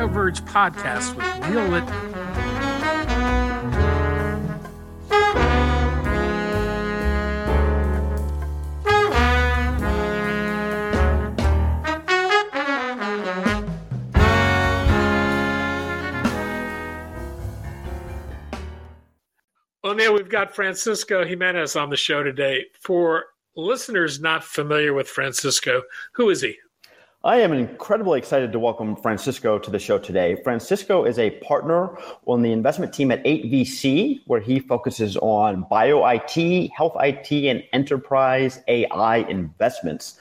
BioVerge podcast with Neil Littman. Well, Neil, we've got Francisco Gimenez on the show today. For listeners not familiar with Francisco, who is he? I am incredibly excited to welcome Francisco to the show today. Francisco is a partner on the investment team at 8VC, where he focuses on bio IT, health IT, and enterprise AI investments.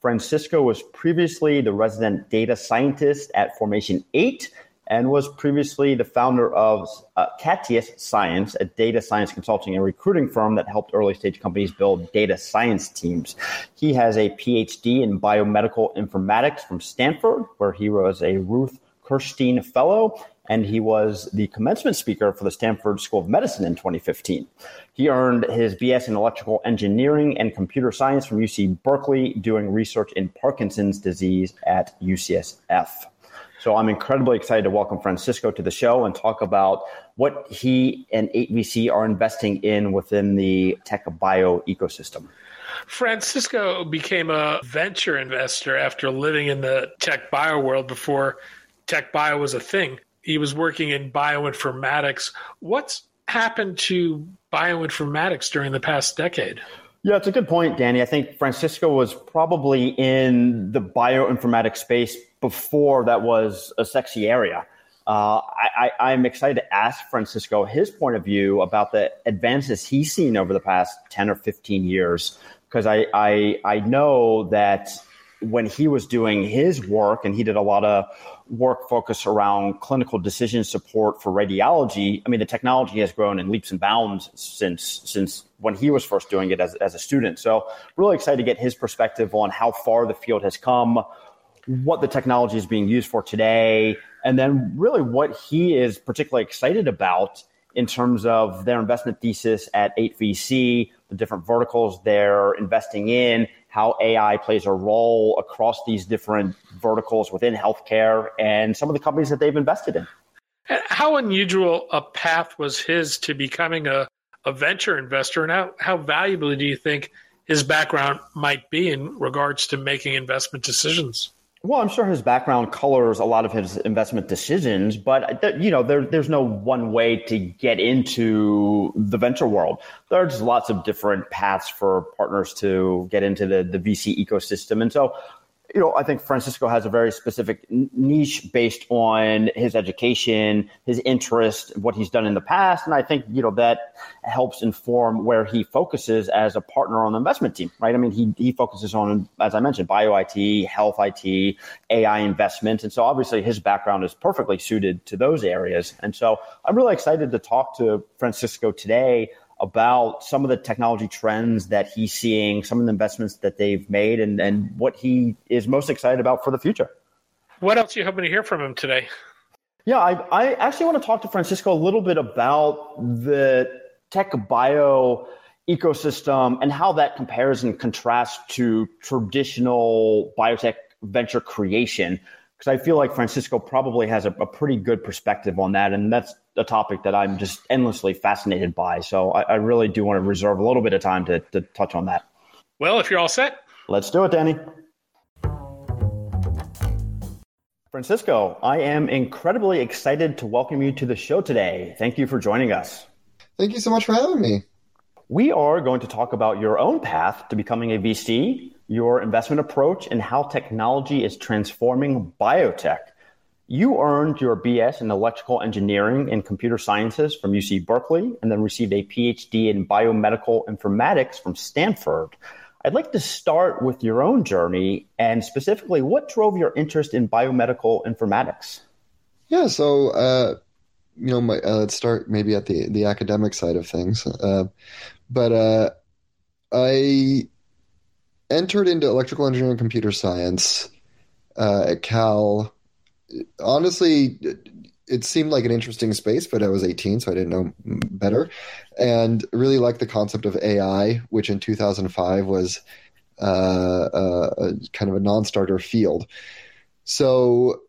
Francisco was previously the resident data scientist at Formation 8 and was previously the founder of uh, Catius Science, a data science consulting and recruiting firm that helped early stage companies build data science teams. He has a PhD in biomedical informatics from Stanford, where he was a Ruth Kirschstein Fellow, and he was the commencement speaker for the Stanford School of Medicine in 2015. He earned his BS in electrical engineering and computer science from UC Berkeley, doing research in Parkinson's disease at UCSF. So I'm incredibly excited to welcome Francisco to the show and talk about what he and 8VC are investing in within the tech bio ecosystem. Francisco became a venture investor after living in the tech bio world before tech bio was a thing. He was working in bioinformatics. What's happened to bioinformatics during the past decade? Yeah, it's a good point, Danny. I think Francisco was probably in the bioinformatics space before that was a sexy area. Uh, I, am excited to ask Francisco his point of view about the advances he's seen over the past 10 or 15 years. Because I, I, I know that when he was doing his work, and he did a lot of work focused around clinical decision support for radiology. I mean, the technology has grown in leaps and bounds since since when he was first doing it as, as a student. So, really excited to get his perspective on how far the field has come, what the technology is being used for today, and then really what he is particularly excited about in terms of their investment thesis at 8VC, the different verticals they're investing in, how AI plays a role across these different verticals within healthcare, and some of the companies that they've invested in. How unusual a path was his to becoming a, a venture investor, and how, how valuable do you think his background might be in regards to making investment decisions? Well, I'm sure his background colors a lot of his investment decisions, but you know, there, there's no one way to get into the venture world. There's lots of different paths for partners to get into the, the VC ecosystem. And so you know, I think Francisco has a very specific niche based on his education, his interest, what he's done in the past, and I think you know that helps inform where he focuses as a partner on the investment team. Right? I mean, he he focuses on, as I mentioned, bio IT, health IT, AI investment, and so obviously his background is perfectly suited to those areas. And so I'm really excited to talk to Francisco today about some of the technology trends that he's seeing, some of the investments that they've made, and, and what he is most excited about for the future. What else are you hoping to hear from him today? Yeah, I, I actually want to talk to Francisco a little bit about the tech bio ecosystem and how that compares and contrasts to traditional biotech venture creation because I feel like Francisco probably has a, a, pretty good perspective on that, and that's a topic that I'm just endlessly fascinated by. So I, I really do want to reserve a little bit of time to, to touch on that. Well, if you're all set, let's do it, Danny. Francisco, I am incredibly excited to welcome you to the show today. Thank you for joining us. Thank you so much for having me. We are going to talk about your own path to becoming a VC, your investment approach, and how technology is transforming biotech. You earned your BS in electrical engineering and computer sciences from UC Berkeley and then received a PhD in biomedical informatics from Stanford. I'd like to start with your own journey and specifically what drove your interest in biomedical informatics? Yeah, so uh, you know, my, uh, let's start maybe at the the academic side of things. Uh, but uh, I entered into electrical engineering and computer science uh, at Cal. Honestly, it seemed like an interesting space, but I was 18, so I didn't know better, and really liked the concept of AI, which in 2005 was uh, uh, kind of a non-starter field. So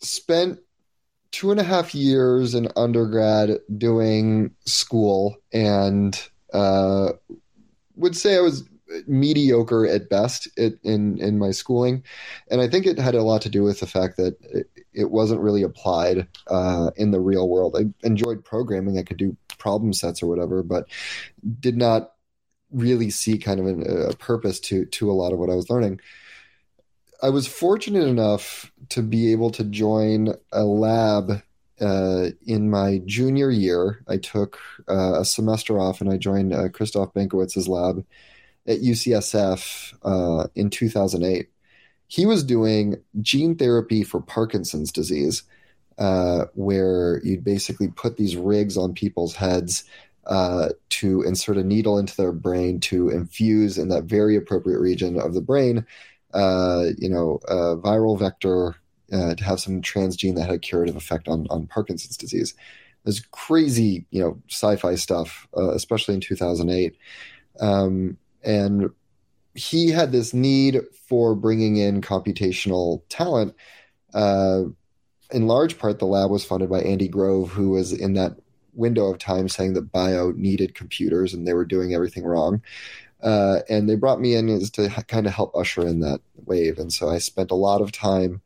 spent two and a half years in undergrad doing school and uh, would say I was mediocre at best in in my schooling, and I think it had a lot to do with the fact that it, it wasn't really applied uh, in the real world. I enjoyed programming; I could do problem sets or whatever, but did not really see kind of an, a purpose to to a lot of what I was learning. I was fortunate enough to be able to join a lab uh, in my junior year. I took uh, a semester off and I joined uh, Krystof Bankiewicz's lab at UCSF uh, in 2008. He was doing gene therapy for Parkinson's disease, uh, where you'd basically put these rigs on people's heads uh, to insert a needle into their brain to infuse in that very appropriate region of the brain, uh, you know, a viral vector uh, to have some transgene that had a curative effect on on Parkinson's disease. There's crazy, you know, sci-fi stuff, uh, especially in 2008. Um, and he had this need for bringing in computational talent. Uh, in large part, the lab was funded by Andy Grove, who was in that window of time saying that bio needed computers and they were doing everything wrong. Uh, and they brought me in as to kind of help usher in that wave. And so I spent a lot of time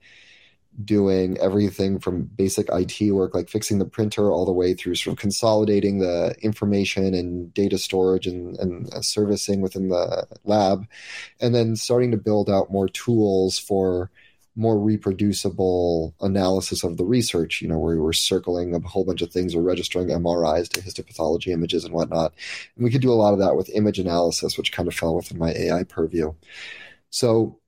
doing everything from basic IT work, like fixing the printer, all the way through sort of consolidating the information and data storage and, and servicing within the lab, and then starting to build out more tools for more reproducible analysis of the research, you know, where we were circling a whole bunch of things or registering MRIs to histopathology images and whatnot. And we could do a lot of that with image analysis, which kind of fell within my AI purview. So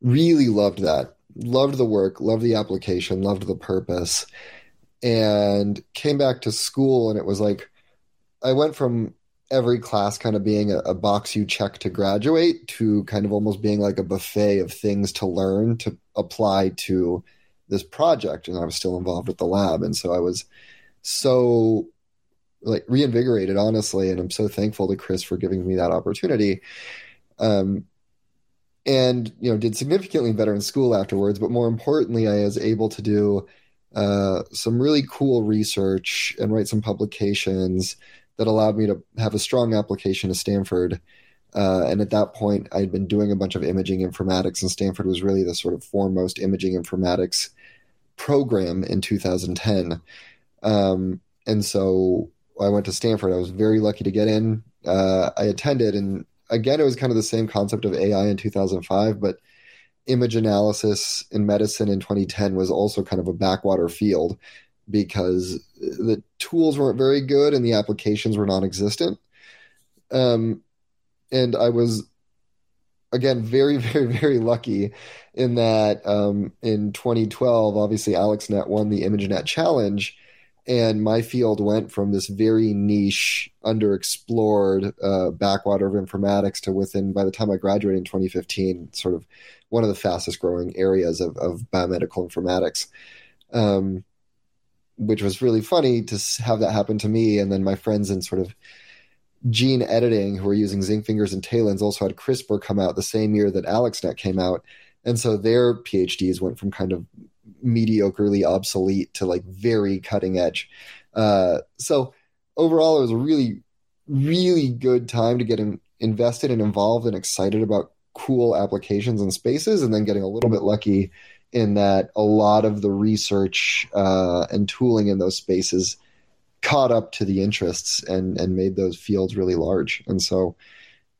really loved that loved the work, loved the application, loved the purpose, and came back to school. And it was like, I went from every class kind of being a, a, box you check to graduate to kind of almost being like a buffet of things to learn to apply to this project. And I was still involved with the lab. And so I was so like reinvigorated, honestly. And I'm so thankful to Chris for giving me that opportunity. Um, and you know did significantly better in school afterwards but more importantly i was able to do uh, some really cool research and write some publications that allowed me to have a strong application to stanford. Uh, and at that point i had been doing a bunch of imaging informatics and stanford was really the sort of foremost imaging informatics program in 2010 um, and so i went to stanford. I was very lucky to get in. Uh, i attended and again, it was kind of the same concept of AI in 2005, but image analysis in medicine in 2010 was also kind of a backwater field because the tools weren't very good and the applications were non-existent. Um, and I was again very, very, very lucky in that um, in 2012, obviously AlexNet won the ImageNet challenge and my field went from this very niche, underexplored uh, backwater of informatics to within, by the time I graduated in 2015, sort of one of the fastest growing areas of, of biomedical informatics. Um, which was really funny to have that happen to me. And then my friends in sort of gene editing who were using zinc fingers and TALENs also had CRISPR come out the same year that AlexNet came out. And so their PhDs went from kind of mediocrely obsolete to like very cutting edge. Uh, so overall, it was a really, really good time to get in, invested and involved and excited about cool applications and spaces, and then getting a little bit lucky in that a lot of the research uh, and tooling in those spaces caught up to the interests and and made those fields really large. And so,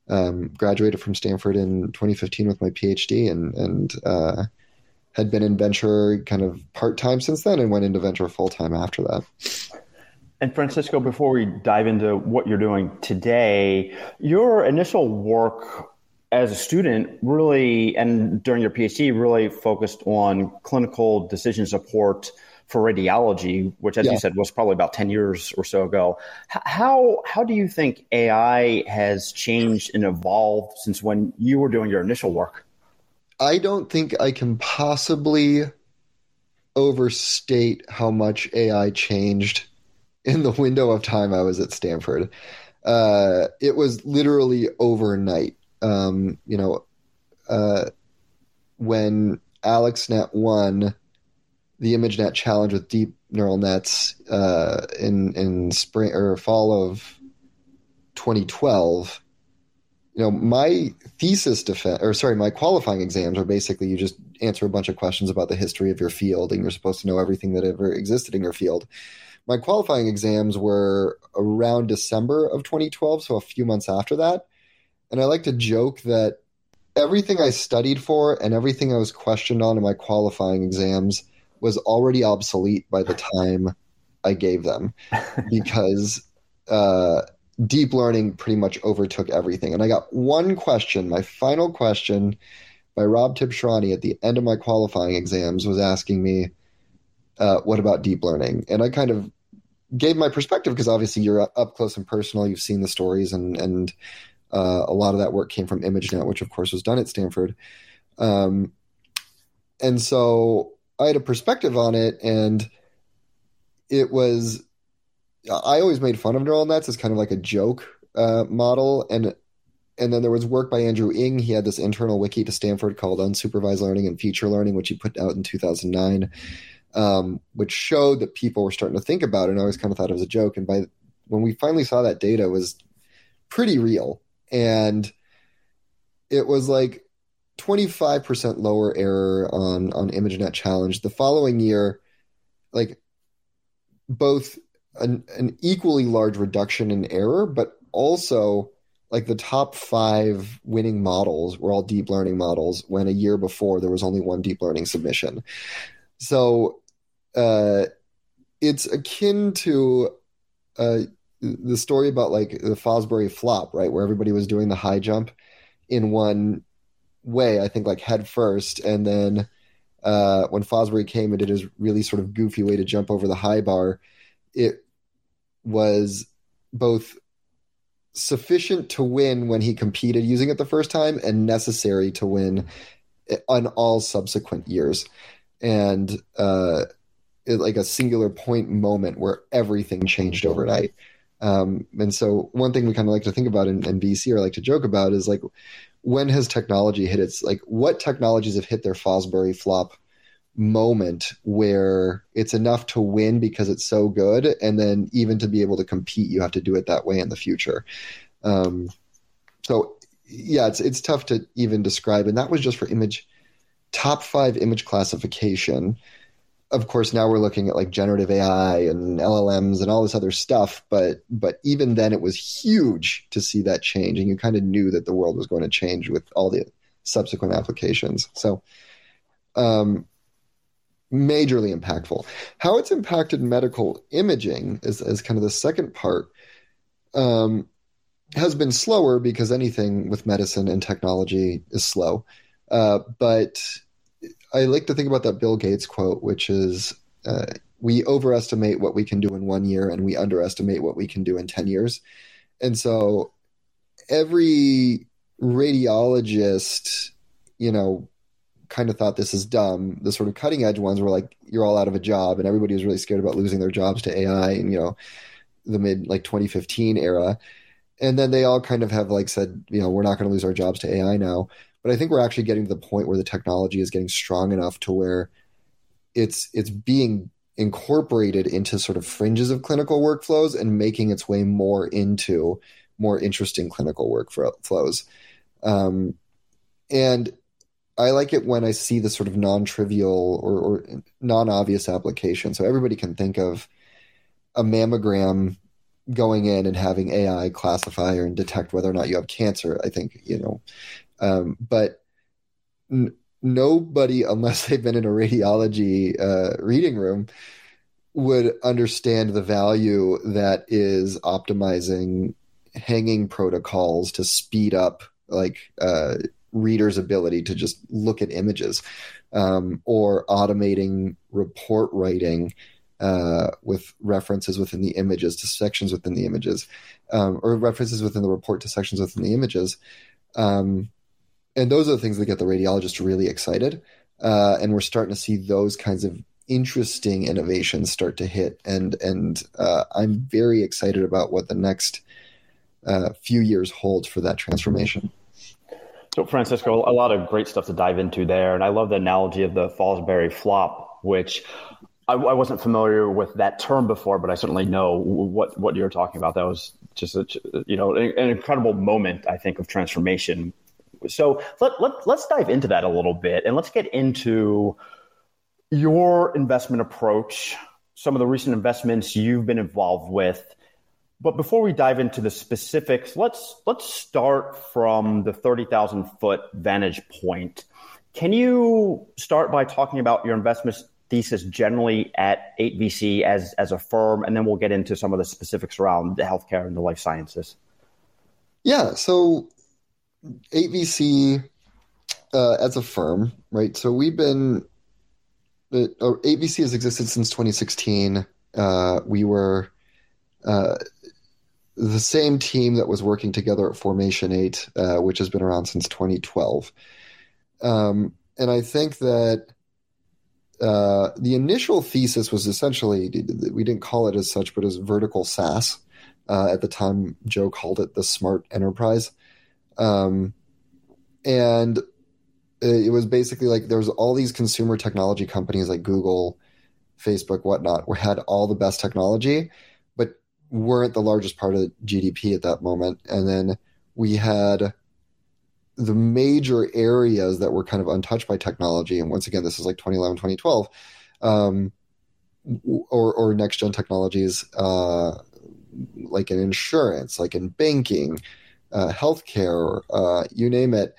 um, graduated from Stanford in 2015 with my PhD, and and uh, had been in venture kind of part time since then and went into venture full time after that. And Francisco, before we dive into what you're doing today, your initial work as a student really, and during your PhD, really focused on clinical decision support for radiology, which, as yeah. you said, was probably about 10 years or so ago. How, how do you think AI has changed and evolved since when you were doing your initial work? I don't think I can possibly overstate how much AI changed in the window of time I was at Stanford. Uh, it was literally overnight. Um, you know, uh, when AlexNet won, the ImageNet challenge with deep neural nets uh, in in spring or fall of 2012. You know, my thesis defense, or sorry, my qualifying exams are basically you just answer a bunch of questions about the history of your field, and you're supposed to know everything that ever existed in your field. My qualifying exams were around December of 2012, so a few months after that. And I like to joke that everything I studied for and everything I was questioned on in my qualifying exams was already obsolete by the time I gave them because uh, deep learning pretty much overtook everything. And I got one question, my final question by Rob Tibshirani at the end of my qualifying exams was asking me, uh, what about deep learning? And I kind of gave my perspective because obviously you're up close and personal. You've seen the stories, and and uh, a lot of that work came from ImageNet, which of course was done at Stanford. Um, and so I had a perspective on it, and it was. I always made fun of neural nets as kind of like a joke uh, model, and and then there was work by Andrew Ng. He had this internal wiki to Stanford called Unsupervised Learning and Feature Learning, which he put out in 2009, um, which showed that people were starting to think about it. And I always kind of thought it was a joke. And by when we finally saw that data, was pretty real, and it was like 25% lower error on on ImageNet Challenge. The following year, like both an, an equally large reduction in error, but also like the top five winning models were all deep learning models when a year before there was only one deep learning submission. So uh, it's akin to uh, the story about like the Fosbury flop, right? Where everybody was doing the high jump in one way, I think like head first. And then uh, when Fosbury came and did his really sort of goofy way to jump over the high bar, it was both sufficient to win when he competed using it the first time and necessary to win on all subsequent years. And uh, it, like a singular point moment where everything changed overnight. Um, and so one thing we kind of like to think about in, in VC or like to joke about is like when has technology hit its like what technologies have hit their Fosbury flop moment where it's enough to win because it's so good and then even to be able to compete you have to do it that way in the future. Um, so yeah it's it's tough to even describe and that was just for image top five image classification. Of course now we're looking at like generative ai and llms and all this other stuff but but even then it was huge to see that change and you kind of knew that the world was going to change with all the subsequent applications. So um, majorly impactful. How it's impacted medical imaging is, is kind of the second part. Um, has been slower because anything with medicine and technology is slow. Uh, but I like to think about that Bill Gates quote, which is uh, we overestimate what we can do in one year and we underestimate what we can do in 10 years. And so every radiologist, you know, kind of thought this is dumb. The sort of cutting edge ones were like, you're all out of a job, and everybody was really scared about losing their jobs to AI and you know, the mid like 2015 era. And then they all kind of have like said, you know, we're not going to lose our jobs to AI now. But I think we're actually getting to the point where the technology is getting strong enough to where it's it's being incorporated into sort of fringes of clinical workflows and making its way more into more interesting clinical workflows. Um, and I like it when I see the sort of non-trivial or, or non-obvious application. So everybody can think of a mammogram going in and having AI classify and detect whether or not you have cancer. I think you know, um, but n- nobody, unless they've been in a radiology uh, reading room, would understand the value that is optimizing hanging protocols to speed up like uh, reader's ability to just look at images um, or automating report writing uh, with references within the images to sections within the images um, or references within the report to sections within the images um, and those are the things that get the radiologist really excited uh, and we're starting to see those kinds of interesting innovations start to hit and and uh, i'm very excited about what the next uh, few years hold for that transformation so, Francisco, a lot of great stuff to dive into there. And I love the analogy of the Fosbury flop which I, I, wasn't familiar with that term before, but I certainly know what what you're talking about. That was just a, you know an, an incredible moment, I think, of transformation. So let, let let's dive into that a little bit, and let's get into your investment approach, some of the recent investments you've been involved with. But before we dive into the specifics, let's let's start from the thirty thousand foot vantage point. Can you start by talking about your investment thesis generally at 8VC as, as a firm, and then we'll get into some of the specifics around the healthcare and the life sciences? Yeah, so 8VC uh, as a firm, right? So we've been, uh, 8VC has existed since 2016. Uh, we were uh, the same team that was working together at Formation 8, uh, which has been around since 2012. Um, and I think that uh, the initial thesis was essentially we didn't call it as such, but as vertical SaaS. Uh, at the time, Joe called it the smart enterprise, um, and it was basically like there was all these consumer technology companies like Google, Facebook, whatnot, where had all the best technology, weren't the largest part of GDP at that moment. And then we had the major areas that were kind of untouched by technology, and once again, this is like 2011, 2012, um, or, or next gen technologies, uh, like in insurance, like in banking, uh, healthcare, uh, you name it,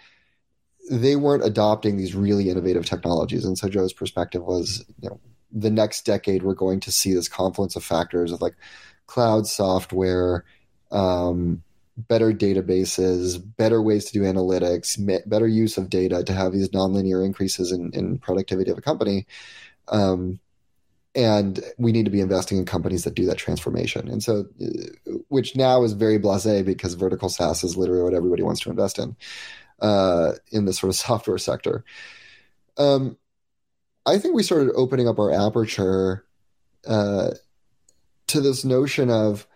they weren't adopting these really innovative technologies. And so Joe's perspective was, you know, the next decade we're going to see this confluence of factors of like cloud software, um, better databases, better ways to do analytics, better use of data to have these nonlinear increases in, in productivity of a company. Um, and we need to be investing in companies that do that transformation. And so, uh, which now is very blasé because vertical SaaS is literally what everybody wants to invest in, uh, in the sort of software sector. Um, I think we started opening up our aperture uh, to this notion of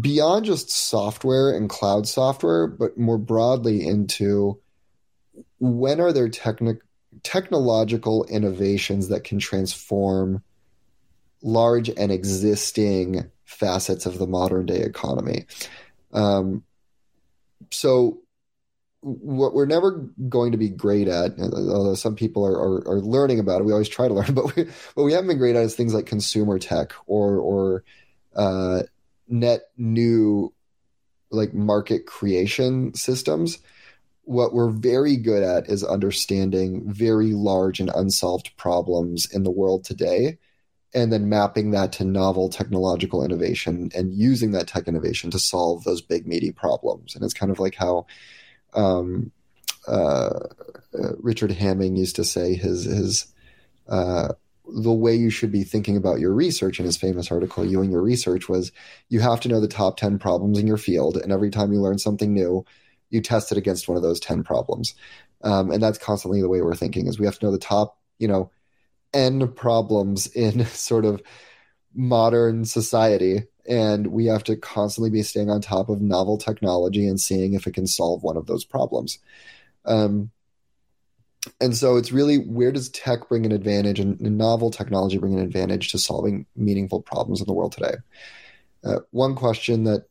beyond just software and cloud software, but more broadly into when are there techni- technological innovations that can transform large and existing facets of the modern day economy. Um, so, what we're never going to be great at, although some people are, are, are, learning about it, we always try to learn, but we, what we haven't been great at is things like consumer tech or or uh, net new like market creation systems. What we're very good at is understanding very large and unsolved problems in the world today and then mapping that to novel technological innovation and using that tech innovation to solve those big meaty problems. And it's kind of like how um, uh, richard hamming used to say his his uh, the way you should be thinking about your research in his famous article, You and Your Research, was you have to know the top 10 problems in your field. And every time you learn something new, you test it against one of those 10 problems. Um, and that's constantly the way we're thinking is we have to know the top, you know, N problems in sort of modern society. And we have to constantly be staying on top of novel technology and seeing if it can solve one of those problems. Um, and so it's really where does tech bring an advantage and, novel technology bring an advantage to solving meaningful problems in the world today? Uh, one question that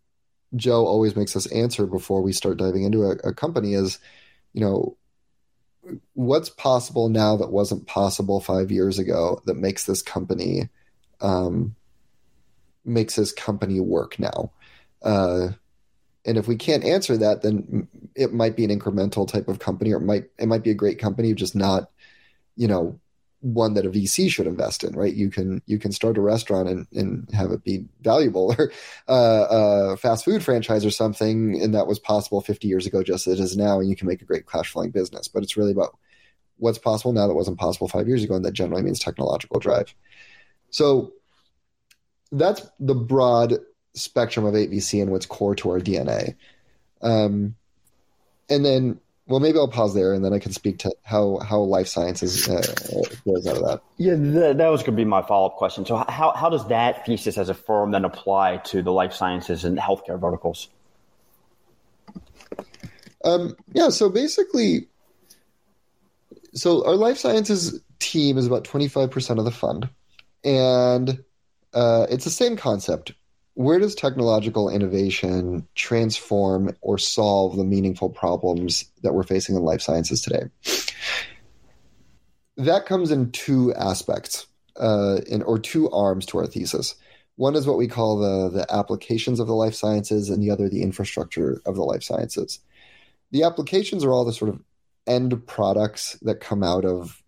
Joe always makes us answer before we start diving into a, a company is, you know, what's possible now that wasn't possible five years ago that makes this company um, makes this company work now? Uh, and if we can't answer that, then it might be an incremental type of company, or it might it might be a great company, just not, you know, one that a VC should invest in, right? You can you can start a restaurant and, and have it be valuable, or uh, a fast food franchise or something, and that was possible 50 years ago, just as it is now, and you can make a great cash flowing business. But it's really about what's possible now that wasn't possible five years ago, and that generally means technological drive. So that's the broad spectrum of 8VC and what's core to our DNA. Um, and then, well, maybe I'll pause there, and then I can speak to how how life sciences uh, goes out of that. Yeah, that, that was going to be my follow up question. So, how how does that thesis as a firm then apply to the life sciences and healthcare verticals? Um, yeah, so basically, so our life sciences team is about 25% of the fund. And uh, it's the same concept. Where does technological innovation transform or solve the meaningful problems that we're facing in life sciences today? That comes in two aspects, uh, in, or two arms to our thesis. One is what we call the, the applications of the life sciences, and the other the infrastructure of the life sciences. The applications are all the sort of end products that come out of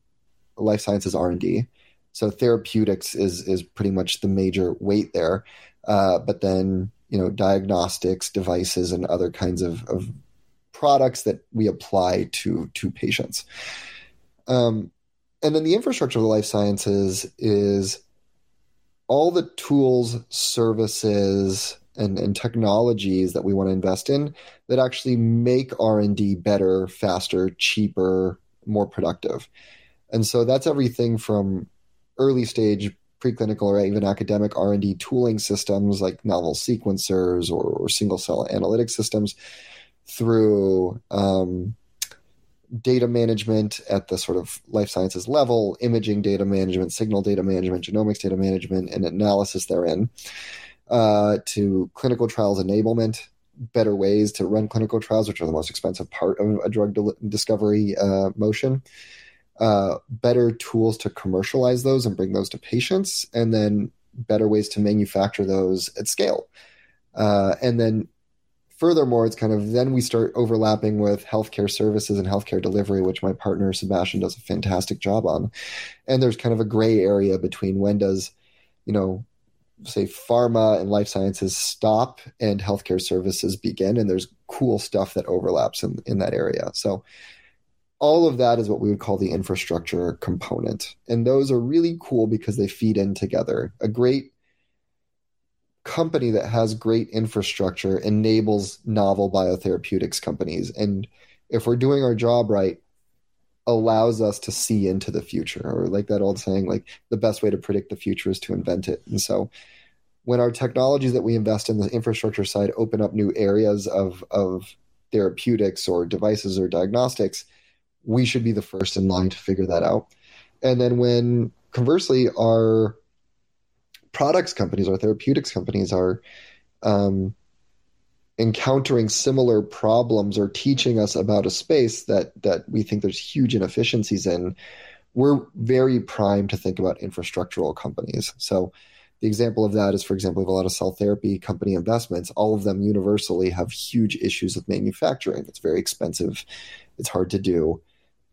life sciences R&D. So therapeutics is is pretty much the major weight there, uh, but then you know diagnostics, devices, and other kinds of, of products that we apply to to patients. Um, and then the infrastructure of the life sciences is all the tools, services, and, and technologies that we want to invest in that actually make R&D better, faster, cheaper, more productive. And so that's everything from early stage preclinical or even academic R&D tooling systems like novel sequencers or, or single cell analytic systems through um, data management at the sort of life sciences level, imaging data management, signal data management, genomics data management, and analysis therein, uh, to clinical trials enablement, better ways to run clinical trials, which are the most expensive part of a drug discovery uh, motion, uh, better tools to commercialize those and bring those to patients, and then better ways to manufacture those at scale. Uh, and then furthermore, it's kind of then we start overlapping with healthcare services and healthcare delivery, which my partner Sebastian does a fantastic job on. And there's kind of a gray area between when does, you know, say pharma and life sciences stop and healthcare services begin. And there's cool stuff that overlaps in, in that area. So all of that is what we would call the infrastructure component. And those are really cool because they feed in together. A great company that has great infrastructure enables novel biotherapeutics companies. And if we're doing our job right, allows us to see into the future or like that old saying like the best way to predict the future is to invent it and so when our technologies that we invest in the infrastructure side open up new areas of of therapeutics or devices or diagnostics we should be the first in line to figure that out and then when conversely our products companies our therapeutics companies are um, encountering similar problems or teaching us about a space that that we think there's huge inefficiencies in, we're very primed to think about infrastructural companies. So the example of that is, for example, we have a lot of cell therapy company investments. All of them universally have huge issues with manufacturing. It's very expensive. It's hard to do.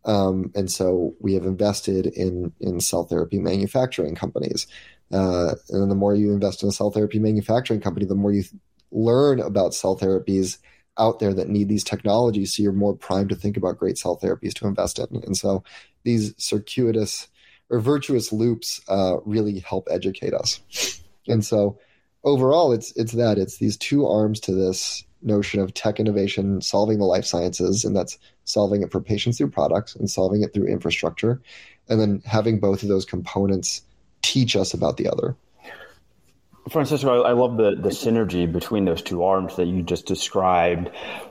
Um, and so we have invested in in cell therapy manufacturing companies. Uh, and the more you invest in a cell therapy manufacturing company, the more you th- learn about cell therapies out there that need these technologies. So you're more primed to think about great cell therapies to invest in. And so these circuitous or virtuous loops uh, really help educate us. And so overall, it's it's that it's these two arms to this notion of tech innovation solving the life sciences, and that's solving it for patients through products and solving it through infrastructure, and then having both of those components teach us about the other. Francisco, I love the, the synergy between those two arms that you just described.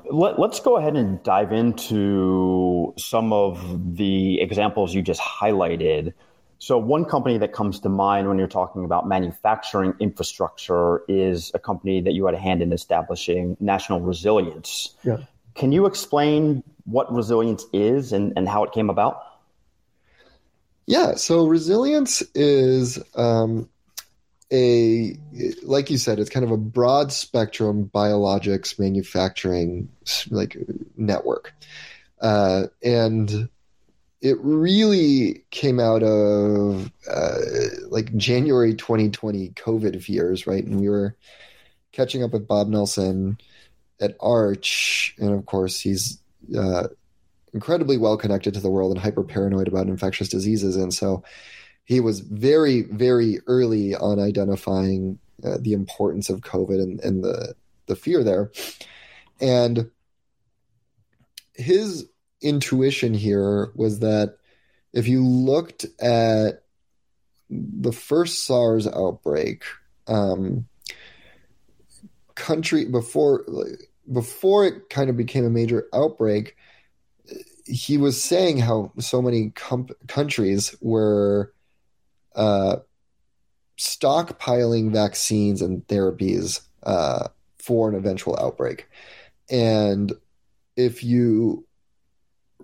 Let, us go ahead and dive into some of the examples you just highlighted. So, one company that comes to mind when you're talking about manufacturing infrastructure is a company that you had a hand in establishing, National Resilience. Yeah. Can you explain what resilience is and, and how it came about? Yeah, so resilience is um, a, like you said, it's kind of a broad spectrum biologics manufacturing like network, uh, and it really came out of uh, like January 2020 COVID fears, right? And we were catching up with Bob Nelsen at Arch, and of course he's uh, incredibly well connected to the world and hyper paranoid about infectious diseases. And so he was very, very early on identifying uh, the importance of COVID and, and the, the fear there. And his intuition here was that if you looked at the first SARS outbreak, um, country before before it kind of became a major outbreak, he was saying how so many com- countries were uh, stockpiling vaccines and therapies uh, for an eventual outbreak. And if you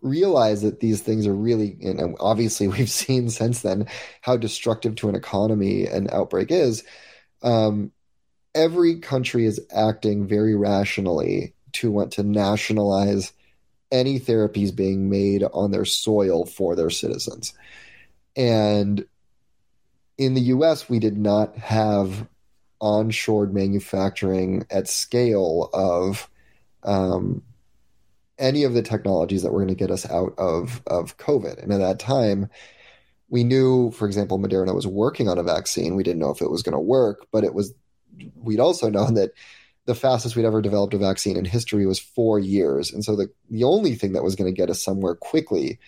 realize that these things are really, and obviously we've seen since then how destructive to an economy an outbreak is, um, every country is acting very rationally to want to nationalize any therapies being made on their soil for their citizens. And in the US, we did not have onshore manufacturing at scale of um, any of the technologies that were going to get us out of, of COVID. And at that time, we knew, for example, Moderna was working on a vaccine. We didn't know if it was going to work, but it was, we'd also known that the fastest we'd ever developed a vaccine in history was four years. And so the, the only thing that was going to get us somewhere quickly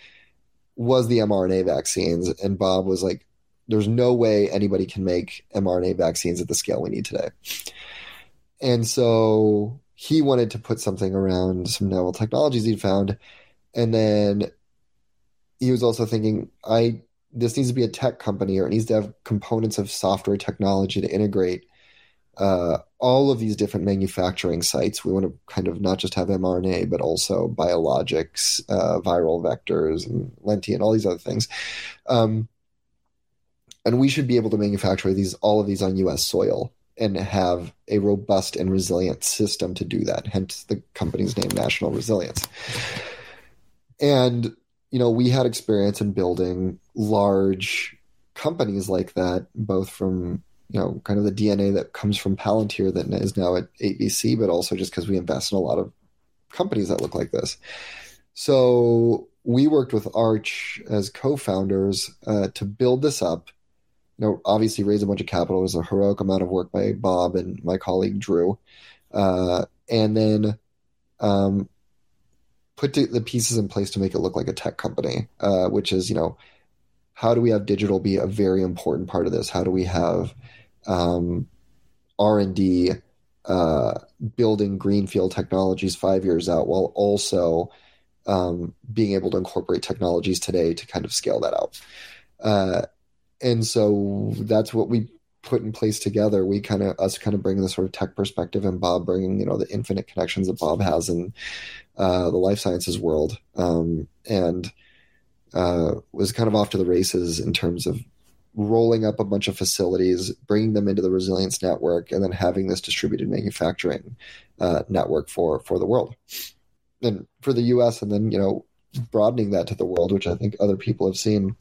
was the mRNA vaccines. And Bob was like, there's no way anybody can make mRNA vaccines at the scale we need today. And so he wanted to put something around some novel technologies he'd found. And then he was also thinking, I this needs to be a tech company or it needs to have components of software technology to integrate uh, all of these different manufacturing sites. We want to kind of not just have mRNA, but also biologics, uh, viral vectors, and lenti, and all these other things. Um, and we should be able to manufacture these all of these on U.S. soil and have a robust and resilient system to do that. Hence the company's name, National Resilience. And you know, we had experience in building large companies like that, both from you know, kind of the DNA that comes from Palantir that is now at 8VC, but also just because we invest in a lot of companies that look like this. So we worked with Arch as co-founders uh, to build this up. You know, obviously raise a bunch of capital. It was a heroic amount of work by Bob and my colleague Drew, uh, and then um, put the pieces in place to make it look like a tech company, uh, which is you know, how do we have digital be a very important part of this? How do we have um, R&D uh, building greenfield technologies five years out while also um, being able to incorporate technologies today to kind of scale that out. Uh, and so that's what we put in place together. We kind of us kind of bringing the sort of tech perspective, and Bob bringing you know the infinite connections that Bob has in uh, the life sciences world, um, and uh, was kind of off to the races in terms of rolling up a bunch of facilities, bringing them into the resilience network, and then having this distributed manufacturing uh, network for for the world and for the U.S. and then you know broadening that to the world, which I think other people have seen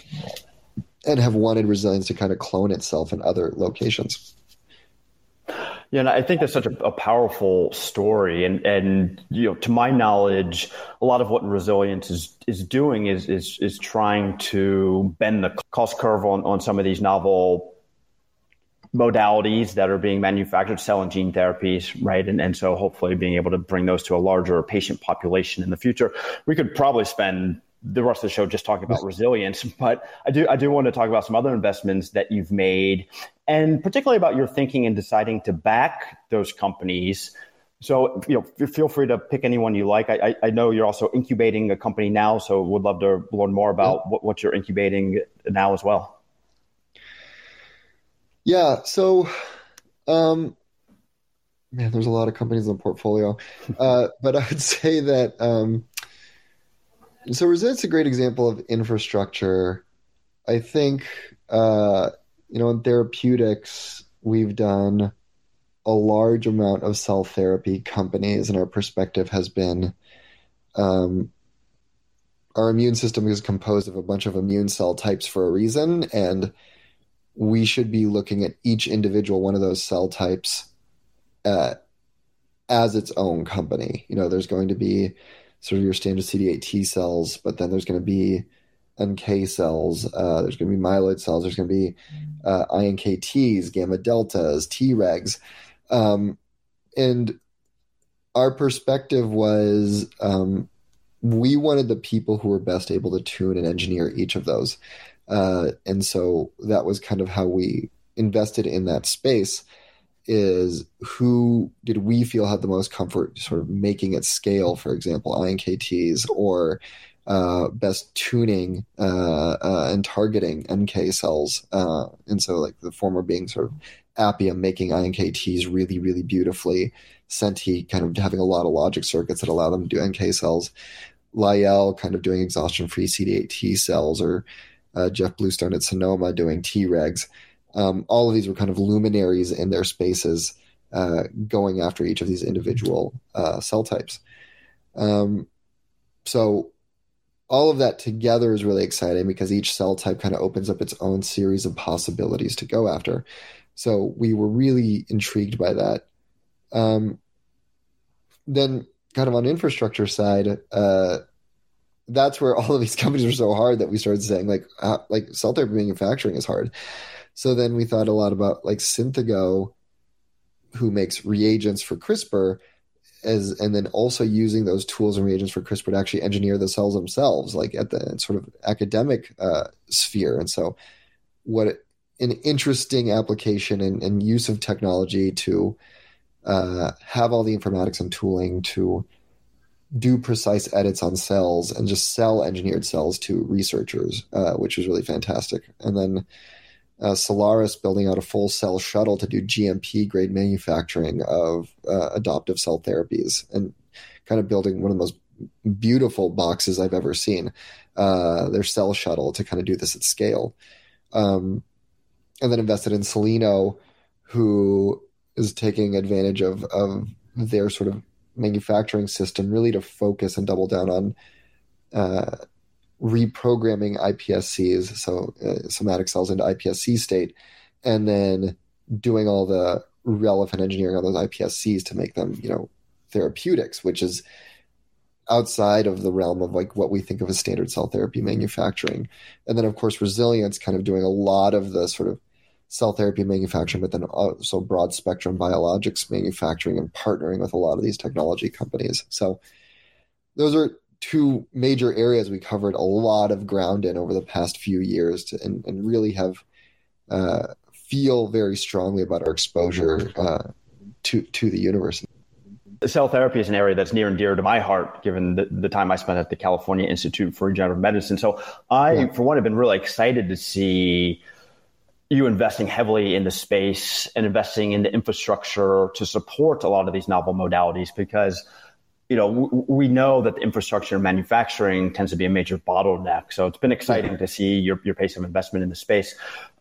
and have wanted resilience to kind of clone itself in other locations. Yeah, and I think that's such a, a, powerful story, and and you know, to my knowledge, a lot of what resilience is is doing is is is trying to bend the cost curve on on some of these novel modalities that are being manufactured, cell and gene therapies, right? And and so hopefully being able to bring those to a larger patient population in the future. We could probably spend the rest of the show just talking about resilience, but I do I do want to talk about some other investments that you've made, and particularly about your thinking and deciding to back those companies. So you know, feel free to pick anyone you like. I, I know you're also incubating a company now, so would love to learn more about yeah. what, what you're incubating now as well. Yeah. So, um, man, there's a lot of companies in the portfolio, uh, but I would say that. Um, so Resilient's a great example of infrastructure. I think uh, you know in therapeutics we've done a large amount of cell therapy companies, and our perspective has been um, our immune system is composed of a bunch of immune cell types for a reason, and we should be looking at each individual one of those cell types uh, as its own company. You know, there's going to be sort of your standard CD8 T cells, but then there's going to be NK cells, uh, there's going to be myeloid cells, there's going to be uh, iNKTs, gamma deltas, Tregs. Um, and our perspective was um, we wanted the people who were best able to tune and engineer each of those. Uh, and so that was kind of how we invested in that space is who did we feel had the most comfort sort of making it scale, for example, iNKTs or uh, best tuning uh, uh, and targeting NK cells. Uh, and so, like the former being sort of Appia making iNKTs really, really beautifully, Senti kind of having a lot of logic circuits that allow them to do NK cells, Lyell kind of doing exhaustion free CD8 T cells, or uh, Jeff Bluestone at Sonoma doing Tregs. Um, all of these were kind of luminaries in their spaces, uh, going after each of these individual cell types. Um, so all of that together is really exciting because each cell type kind of opens up its own series of possibilities to go after. So we were really intrigued by that. Um, then, kind of on infrastructure side, uh, that's where all of these companies were so hard that we started saying like, uh, like cell therapy manufacturing is hard. So then we thought a lot about like Synthego, who makes reagents for CRISPR, as and then also using those tools and reagents for CRISPR to actually engineer the cells themselves, like at the sort of academic uh, sphere. And so, what an interesting application and, and use of technology to uh, have all the informatics and tooling to do precise edits on cells and just sell engineered cells to researchers, uh, which was really fantastic. And then uh, Cellares building out a full cell shuttle to do GMP grade manufacturing of uh, adoptive cell therapies and kind of building one of the most beautiful boxes I've ever seen. Uh, their cell shuttle to kind of do this at scale. Um, and then invested in Cellino, who is taking advantage of, of their sort of manufacturing system really to focus and double down on uh, reprogramming iPSCs, so uh, somatic cells into iPSC state, and then doing all the relevant engineering on those iPSCs to make them, you know, therapeutics, which is outside of the realm of like what we think of as standard cell therapy manufacturing. And then of course Resilience kind of doing a lot of the sort of cell therapy manufacturing, but then also broad spectrum biologics manufacturing and partnering with a lot of these technology companies. So those are two major areas we covered a lot of ground in over the past few years to, and, and really have uh, feel very strongly about our exposure uh, to to the universe. Cell therapy is an area that's near and dear to my heart, given the, the time I spent at the California Institute for Regenerative Medicine. So I, yeah. for one, have been really excited to see you investing heavily in the space and investing in the infrastructure to support a lot of these novel modalities because you know, w- we know that the infrastructure and manufacturing tends to be a major bottleneck. So it's been exciting to see your, your pace of investment in the space.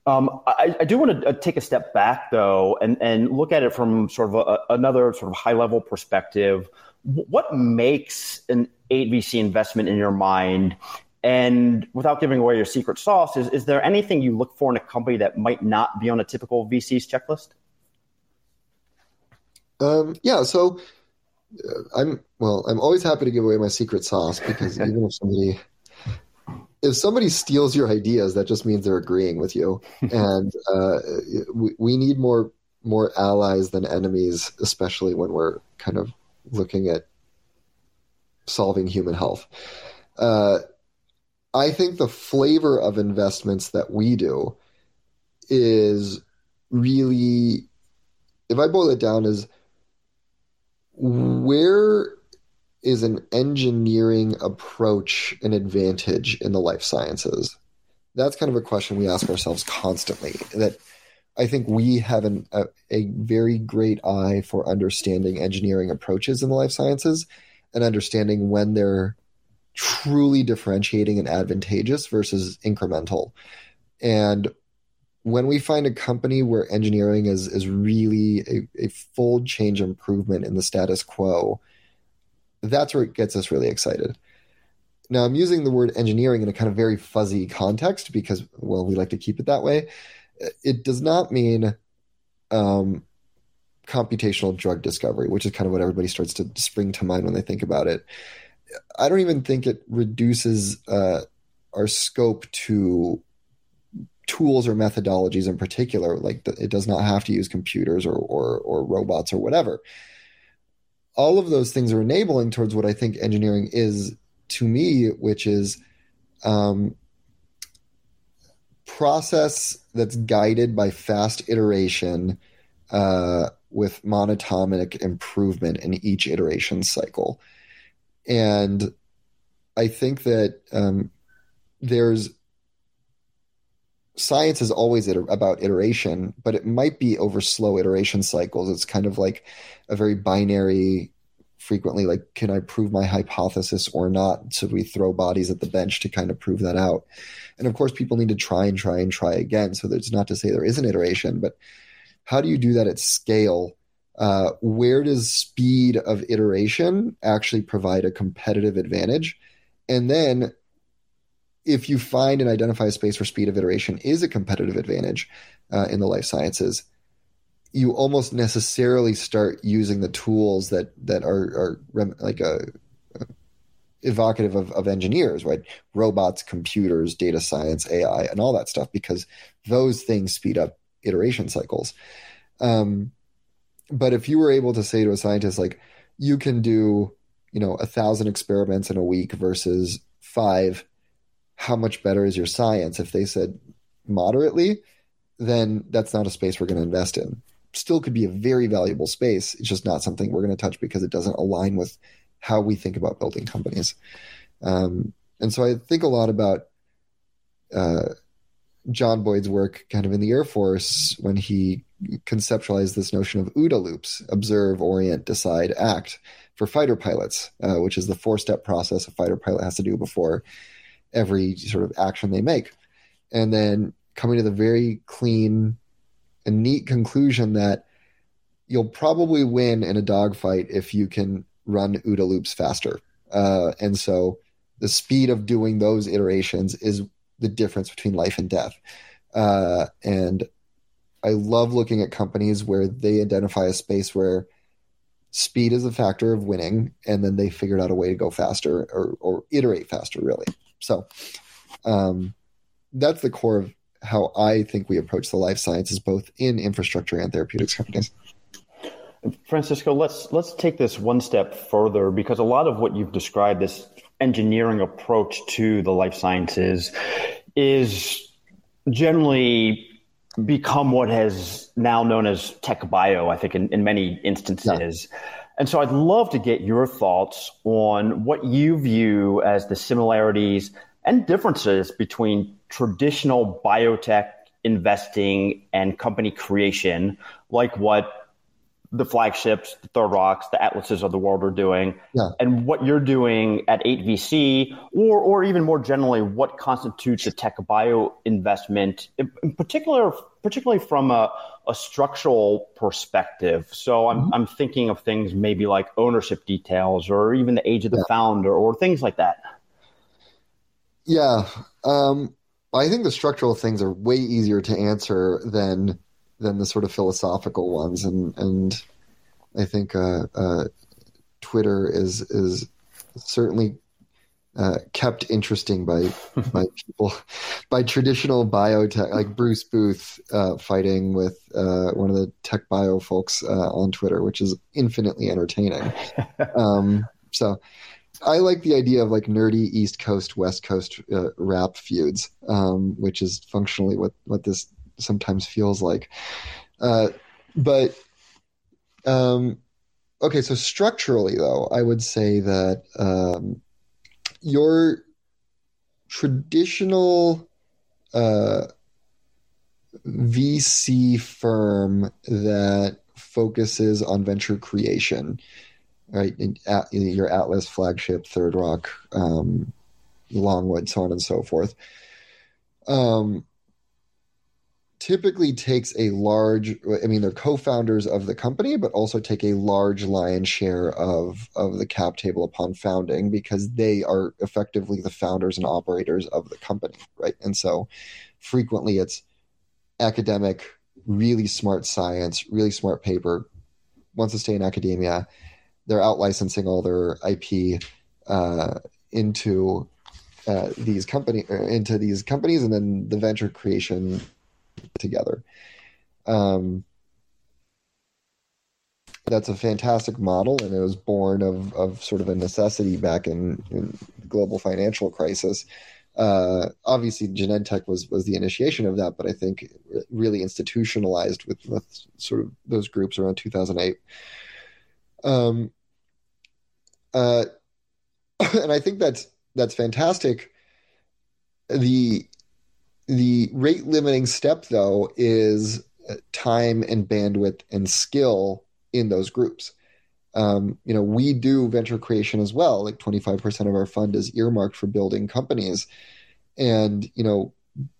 Um, I, I, do want to uh, take a step back though and, and look at it from sort of a, another sort of high level perspective. What makes an 8VC investment in your mind? And without giving away your secret sauce, is, is there anything you look for in a company that might not be on a typical VC's checklist? Um, yeah, so I'm well. I'm always happy to give away my secret sauce because even if somebody if somebody steals your ideas, that just means they're agreeing with you, and uh, we, we need more more allies than enemies, especially when we're kind of looking at solving human health. Uh, I think the flavor of investments that we do is really, if I boil it down, is where is an engineering approach an advantage in the life sciences? That's kind of a question we ask ourselves constantly. That I think we have an, a, a very great eye for understanding engineering approaches in the life sciences and understanding when they're truly differentiating and advantageous versus incremental. And when we find a company where engineering is is really a, a full change improvement in the status quo, that's where it gets us really excited. Now, I'm using the word engineering in a kind of very fuzzy context because, well, we like to keep it that way. It does not mean um, computational drug discovery, which is kind of what everybody starts to spring to mind when they think about it. I don't even think it reduces uh, our scope to tools or methodologies in particular. Like the, it does not have to use computers or, or, or robots or whatever. All of those things are enabling towards what I think engineering is to me, which is um, process that's guided by fast iteration uh, with monotonic improvement in each iteration cycle. And I think that um, there's science is always iter- about iteration, but it might be over slow iteration cycles. It's kind of like a very binary, frequently like, can I prove my hypothesis or not? So we throw bodies at the bench to kind of prove that out. And of course, people need to try and try and try again. So there's not to say there is an iteration, but how do you do that at scale? Uh, where does speed of iteration actually provide a competitive advantage? And then if you find and identify a space where speed of iteration is a competitive advantage uh, in the life sciences, you almost necessarily start using the tools that that are, are rem- like a, a evocative of, of engineers, right? Robots, computers, data science, AI, and all that stuff, because those things speed up iteration cycles. Um, but if you were able to say to a scientist, like, you can do, you know, a thousand experiments in a week versus five, how much better is your science? If they said moderately, then that's not a space we're going to invest in. Still could be a very valuable space. It's just not something we're going to touch because it doesn't align with how we think about building companies. Um, and so I think a lot about uh, John Boyd's work kind of in the Air Force when he conceptualized this notion of OODA loops observe, orient, decide, act for fighter pilots, uh, which is the four step process a fighter pilot has to do before every sort of action they make. And then coming to the very clean and neat conclusion that you'll probably win in a dogfight if you can run OODA loops faster. Uh, and so the speed of doing those iterations is the difference between life and death. Uh, and I love looking at companies where they identify a space where speed is a factor of winning, and then they figured out a way to go faster or, or iterate faster, really. So um, that's the core of how I think we approach the life sciences, both in infrastructure and therapeutics companies. Francisco, let's let's take this one step further because a lot of what you've described, this engineering approach to the life sciences, is generally become what has now known as tech bio, I think, in, in many instances. Yeah. And so I'd love to get your thoughts on what you view as the similarities and differences between traditional biotech investing and company creation, like what the flagships, the Third Rocks, the Atlases of the world are doing, yeah. and what you're doing at 8VC, or or even more generally, what constitutes a tech bio investment, in, in particular, particularly from a, a structural perspective. So I'm mm-hmm. I'm thinking of things maybe like ownership details, or even the age of the yeah. founder, or things like that. Yeah, um, I think the structural things are way easier to answer than than the sort of philosophical ones, and and I think uh, uh, Twitter is is certainly uh, kept interesting by by people by traditional biotech like Bruce Booth uh, fighting with uh, one of the tech bio folks uh, on Twitter, which is infinitely entertaining. Um, so I like the idea of like nerdy East Coast West Coast uh, rap feuds, um, which is functionally what what this sometimes feels like. Uh, but um, okay, so structurally, though, I would say that um, your traditional uh, VC firm that focuses on venture creation, right? In, at, in your Atlas flagship, Third Rock, um, Longwood, so on and so forth. Um, typically takes a large i mean they're co-founders of the company but also take a large lion's share of of the cap table upon founding because they are effectively the founders and operators of the company right? And so frequently it's academic really smart science really smart paper wants to stay in academia. They're out licensing all their ip uh, into uh, these company uh, into these companies and then the venture creation together. Um, that's a fantastic model, and it was born of, of sort of a necessity back in, in the global financial crisis. Uh, obviously, Genentech was was the initiation of that, but I think really institutionalized with, with sort of those groups around 2008. Um, uh, and I think that's that's fantastic. The the rate limiting step though is time and bandwidth and skill in those groups. Um, you know, we do venture creation as well. Like 25% of our fund is earmarked for building companies. And, you know,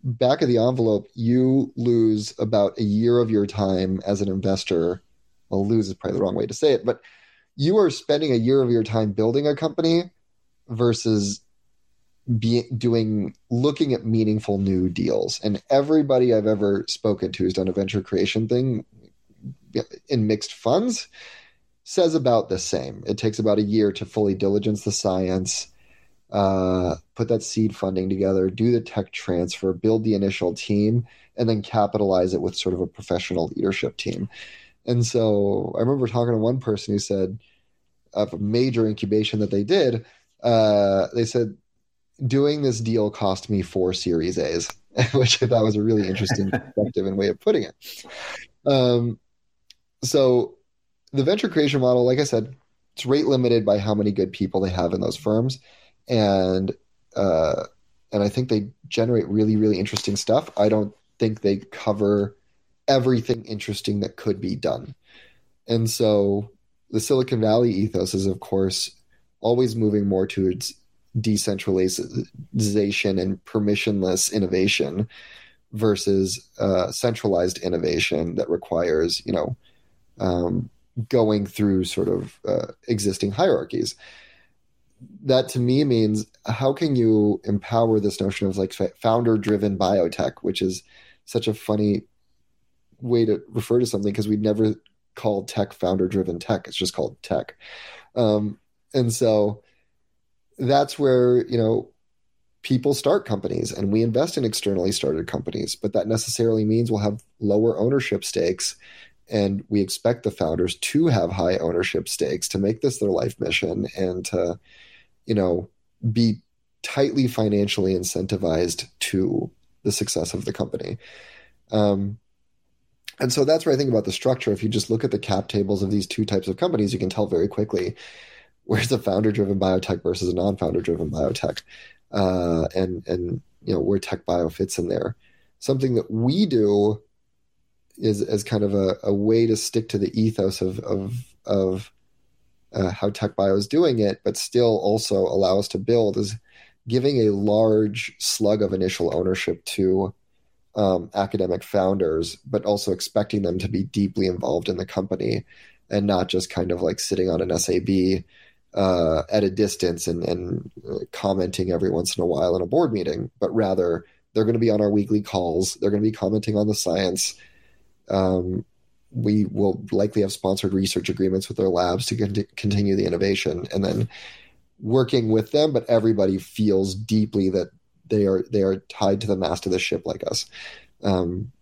back of the envelope, you lose about a year of your time as an investor. Well, lose is probably the wrong way to say it, but you are spending a year of your time building a company versus be doing looking at meaningful new deals. And everybody I've ever spoken to who's done a venture creation thing in mixed funds says about the same. It takes about a year to fully diligence the science, uh, put that seed funding together, do the tech transfer, build the initial team, and then capitalize it with sort of a professional leadership team. And so I remember talking to one person who said, of a major incubation that they did, uh, they said doing this deal cost me four Series A's, which I thought was a really interesting perspective and way of putting it. Um, so the venture creation model, like I said, it's rate limited by how many good people they have in those firms, and uh, and I think they generate really really interesting stuff. I don't think they cover everything interesting that could be done, and so the Silicon Valley ethos is, of course, always moving more towards decentralization and permissionless innovation versus uh, centralized innovation that requires, you know, um, going through sort of uh, existing hierarchies. That to me means how can you empower this notion of like founder driven biotech, which is such a funny way to refer to something because we'd never called tech founder driven tech. It's just called tech. Um, and so that's where you know people start companies and we invest in externally started companies but that necessarily means we'll have lower ownership stakes and we expect the founders to have high ownership stakes to make this their life mission and to you know be tightly financially incentivized to the success of the company. Um, and so that's where i think about the structure. If you just look at the cap tables of these two types of companies you can tell very quickly where's a founder driven biotech versus a non-founder driven biotech uh, and and you know where tech bio fits in there. Something that we do is as kind of a, a way to stick to the ethos of of of uh, how tech bio is doing it but still also allow us to build is giving a large slug of initial ownership to um, academic founders but also expecting them to be deeply involved in the company and not just kind of like sitting on an sab uh, at a distance and, and uh, commenting every once in a while in a board meeting, but rather they're going to be on our weekly calls. They're going to be commenting on the science. Um, we will likely have sponsored research agreements with their labs to con- continue the innovation, and then working with them. But everybody feels deeply that they are they are tied to the mast of the ship like us, um,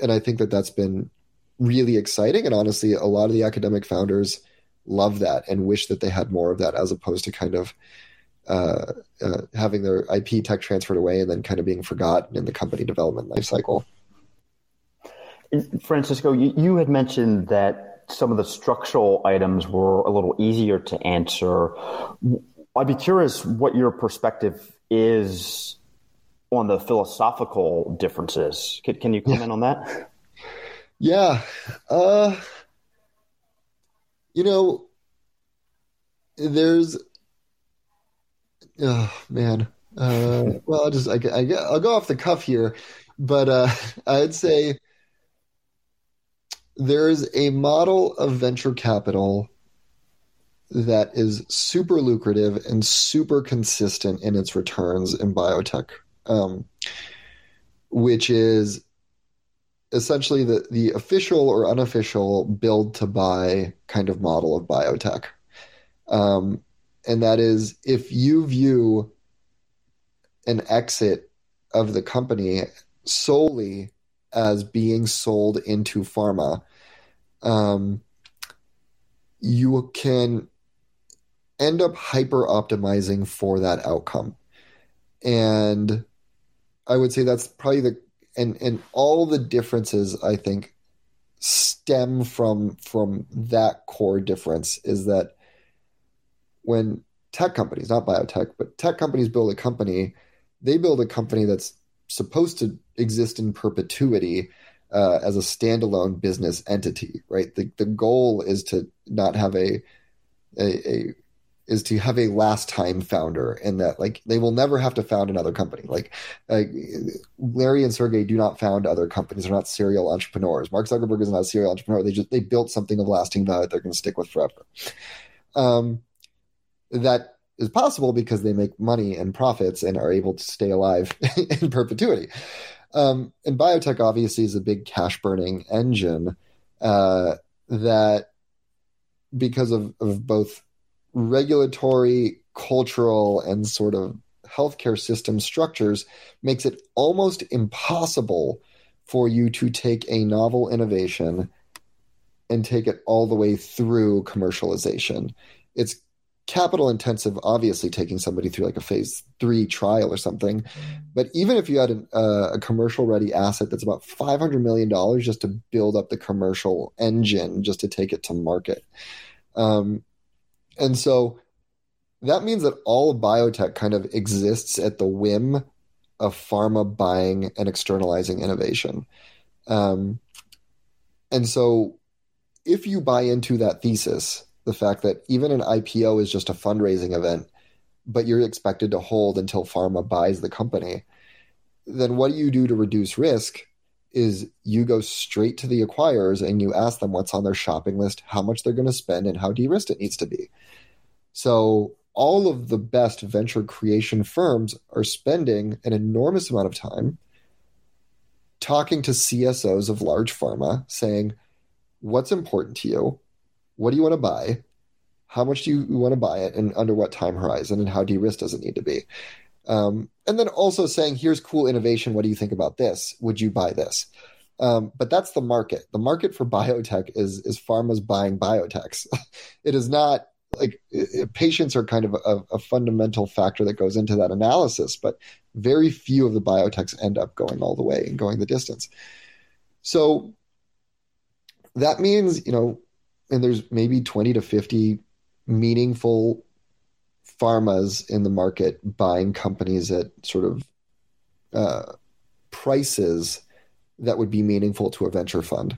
and I think that that's been really exciting. And honestly, a lot of the academic founders love that and wish that they had more of that as opposed to kind of uh, uh, having their IP tech transferred away and then kind of being forgotten in the company development lifecycle. Francisco, you, you had mentioned that some of the structural items were a little easier to answer. I'd be curious what your perspective is on the philosophical differences. Can, can you comment yeah. on that? Yeah. Uh, you know, there's, oh man. Uh, well, I'll just I, I, I'll go off the cuff here, but uh, I'd say there's a model of venture capital that is super lucrative and super consistent in its returns in biotech, um, which is essentially the, the official or unofficial build to buy kind of model of biotech. Um, and that is if you view an exit of the company solely as being sold into pharma, um, you can end up hyper optimizing for that outcome. And I would say that's probably the and and all the differences I think stem from from that core difference is that when tech companies, not biotech, but tech companies build a company. They build a company that's supposed to exist in perpetuity uh, as a standalone business entity, right? The the goal is to not have a, a, a is to have a last time founder and that like they will never have to found another company. Like uh, larry and sergey do not found other companies. They're not serial entrepreneurs. Mark zuckerberg is not a serial entrepreneur. They just they built something of lasting value that they're going to stick with forever. Um, that is possible because they make money and profits and are able to stay alive in perpetuity. Um, and biotech obviously is a big cash burning engine uh, that because of, of both regulatory, cultural, and sort of healthcare system structures makes it almost impossible for you to take a novel innovation and take it all the way through commercialization. It's capital intensive, obviously, taking somebody through like a phase three trial or something. But even if you had an, uh, a commercial ready asset that's about $500 million just to build up the commercial engine, just to take it to market. Um, and so that means that all of biotech kind of exists at the whim of pharma buying and externalizing innovation. Um, and so if you buy into that thesis, the fact that even an IPO is just a fundraising event, but you're expected to hold until pharma buys the company, then what do you do to reduce risk? Is you go straight to the acquirers and you ask them what's on their shopping list, how much they're going to spend, and how de risked it needs to be. So, all of the best venture creation firms are spending an enormous amount of time talking to CSOs of large pharma saying, What's important to you? what do you want to buy? How much do you want to buy it, and under what time horizon, and how de-risked does it need to be? Um, and then also saying, here's cool innovation. What do you think about this? Would you buy this? Um, but that's the market. The market for biotech is is pharma's buying biotechs. it is not like patients are kind of a, a, fundamental factor that goes into that analysis, but very few of the biotechs end up going all the way and going the distance. So that means, you know, and there's maybe 20 to 50 meaningful pharmas in the market buying companies at sort of uh, prices that would be meaningful to a venture fund.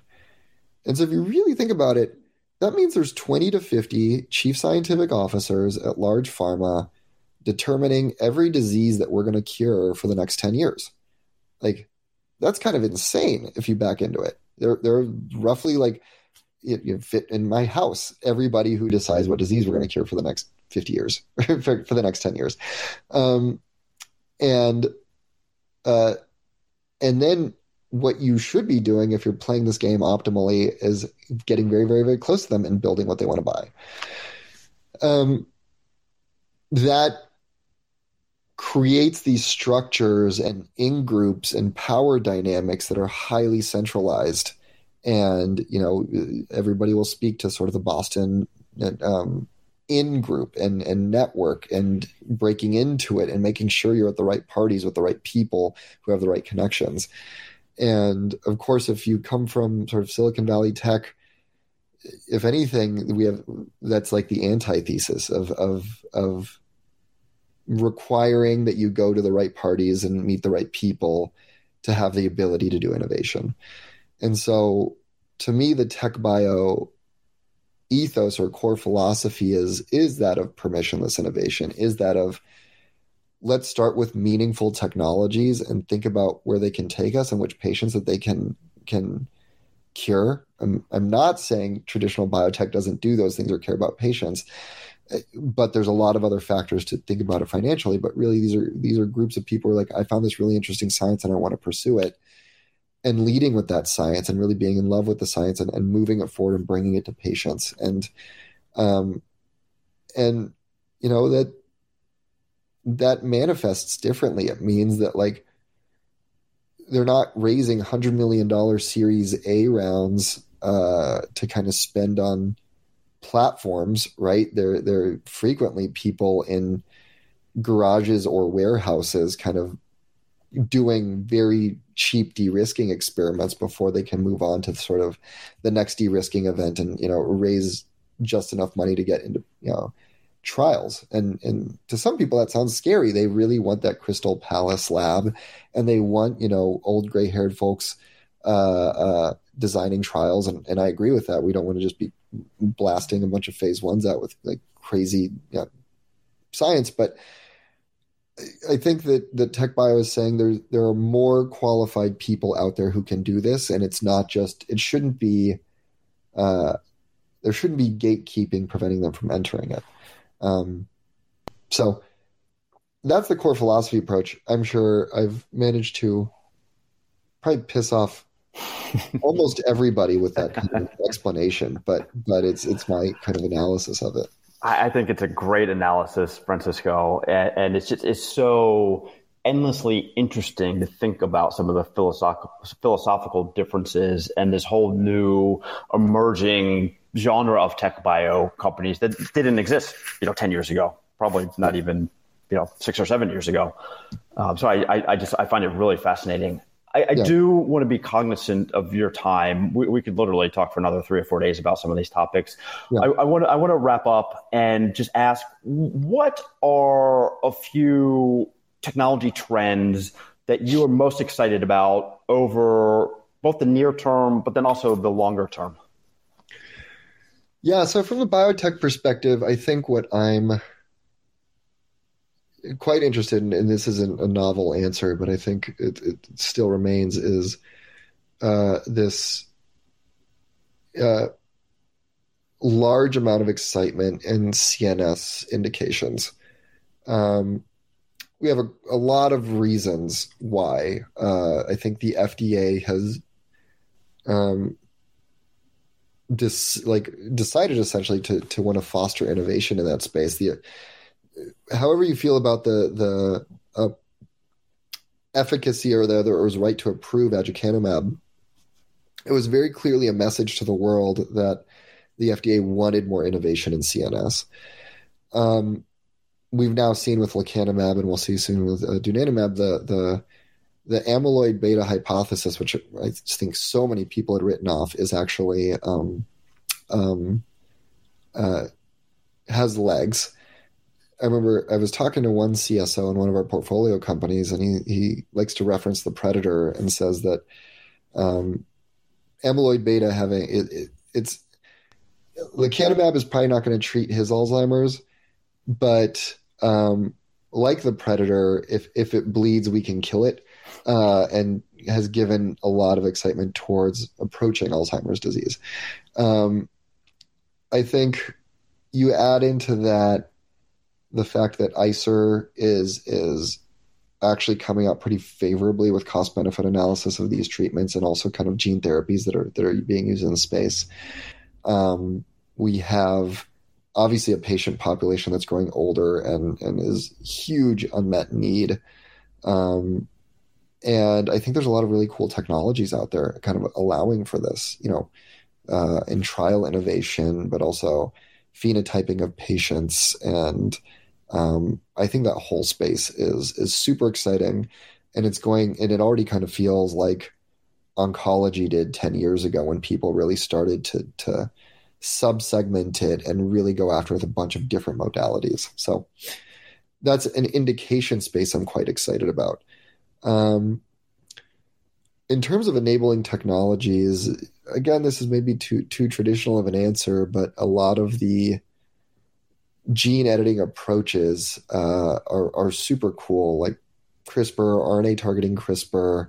And so if you really think about it, that means there's 20 to 50 chief scientific officers at large pharma determining every disease that we're going to cure for the next 10 years. Like that's kind of insane if you back into it. There are roughly like it fit in my house. Everybody who decides what disease we're going to cure for the next 50 years, for, for, the next 10 years. Um, and, uh, and then what you should be doing if you're playing this game optimally is getting very, very, very close to them and building what they want to buy. Um, that creates these structures and in groups and power dynamics that are highly centralized and you know everybody will speak to sort of the Boston um, in group and and network and breaking into it and making sure you're at the right parties with the right people who have the right connections. And of course, if you come from sort of Silicon Valley tech, if anything, we have that's like the antithesis of of of requiring that you go to the right parties and meet the right people to have the ability to do innovation. And so to me, the tech bio ethos or core philosophy is is that of permissionless innovation, is that of let's start with meaningful technologies and think about where they can take us and which patients that they can can cure. I'm I'm not saying traditional biotech doesn't do those things or care about patients, but there's a lot of other factors to think about it financially. But really, these are these are groups of people who are like, I found this really interesting science and I want to pursue it and leading with that science and really being in love with the science and, and moving it forward and bringing it to patients. And um and you know that that manifests differently. It means that like they're not raising 100 million dollar series a rounds uh to kind of spend on platforms right? They're they're frequently people in garages or warehouses kind of doing very cheap de-risking experiments before they can move on to sort of the next de-risking event and you know raise just enough money to get into you know trials. And and to some people that sounds scary. They really want that Crystal Palace lab, and they want you know old gray haired folks uh, uh, designing trials. And and I agree with that. We don't want to just be blasting a bunch of phase ones out with like crazy you know, science, but. I think that that TechBio is saying there there are more qualified people out there who can do this, and it's not just it shouldn't be uh, there shouldn't be gatekeeping preventing them from entering it. Um, so that's the core philosophy approach. I'm sure I've managed to probably piss off almost everybody with that kind of explanation, but but it's it's my kind of analysis of it. I, think it's a great analysis, Francisco, and, and it's just it's so endlessly interesting to think about some of the philosophical philosophical differences and this whole new emerging genre of tech bio companies that didn't exist, you know, 10 years ago, probably not even, you know, six or seven years ago. Um, so I, I, I, just, I find it really fascinating. I, I yeah. do want to be cognizant of your time. We, we, could literally talk for another three or four days about some of these topics. Yeah. I, I, want to, I want to wrap up and just ask, what are a few technology trends that you are most excited about over both the near term, but then also the longer term? Yeah, so from a biotech perspective, I think what I'm quite interested in, and this isn't a novel answer, but I think it, it still remains, is uh, this uh, large amount of excitement in CNS indications. Um, we have a, a, lot of reasons why. Uh, I think the FDA has um, dis, like decided essentially to to want to foster innovation in that space. The however you feel about the the uh, efficacy or the or was right to approve aducanumab, it was very clearly a message to the world that the FDA wanted more innovation in CNS. Um, we've now seen with lecanemab, and we'll see soon with uh, the the the amyloid beta hypothesis, which I think so many people had written off, is actually um, um, uh, has legs. I remember I was talking to one CSO in one of our portfolio companies, and he he likes to reference the predator and says that um, amyloid beta having it, it, it's lecanemab is probably not going to treat his Alzheimer's, but um, like the predator, if if it bleeds, we can kill it uh, and has given a lot of excitement towards approaching Alzheimer's disease. Um, I think you add into that the fact that ICER is is actually coming out pretty favorably with cost benefit analysis of these treatments and also kind of gene therapies that are that are being used in the space. Um, we have obviously a patient population that's growing older and and is huge unmet need. Um, and I think there's a lot of really cool technologies out there kind of allowing for this, you know, uh, in trial innovation, but also phenotyping of patients. And um, I think that whole space is is super exciting. And it's going and it already kind of feels like oncology did 10 years ago when people really started to to subsegment it and really go after with a bunch of different modalities. So that's an indication space I'm quite excited about. Um, in terms of enabling technologies, again, this is maybe too too traditional of an answer, but a lot of the gene editing approaches uh, are are super cool, like CRISPR, RNA targeting CRISPR,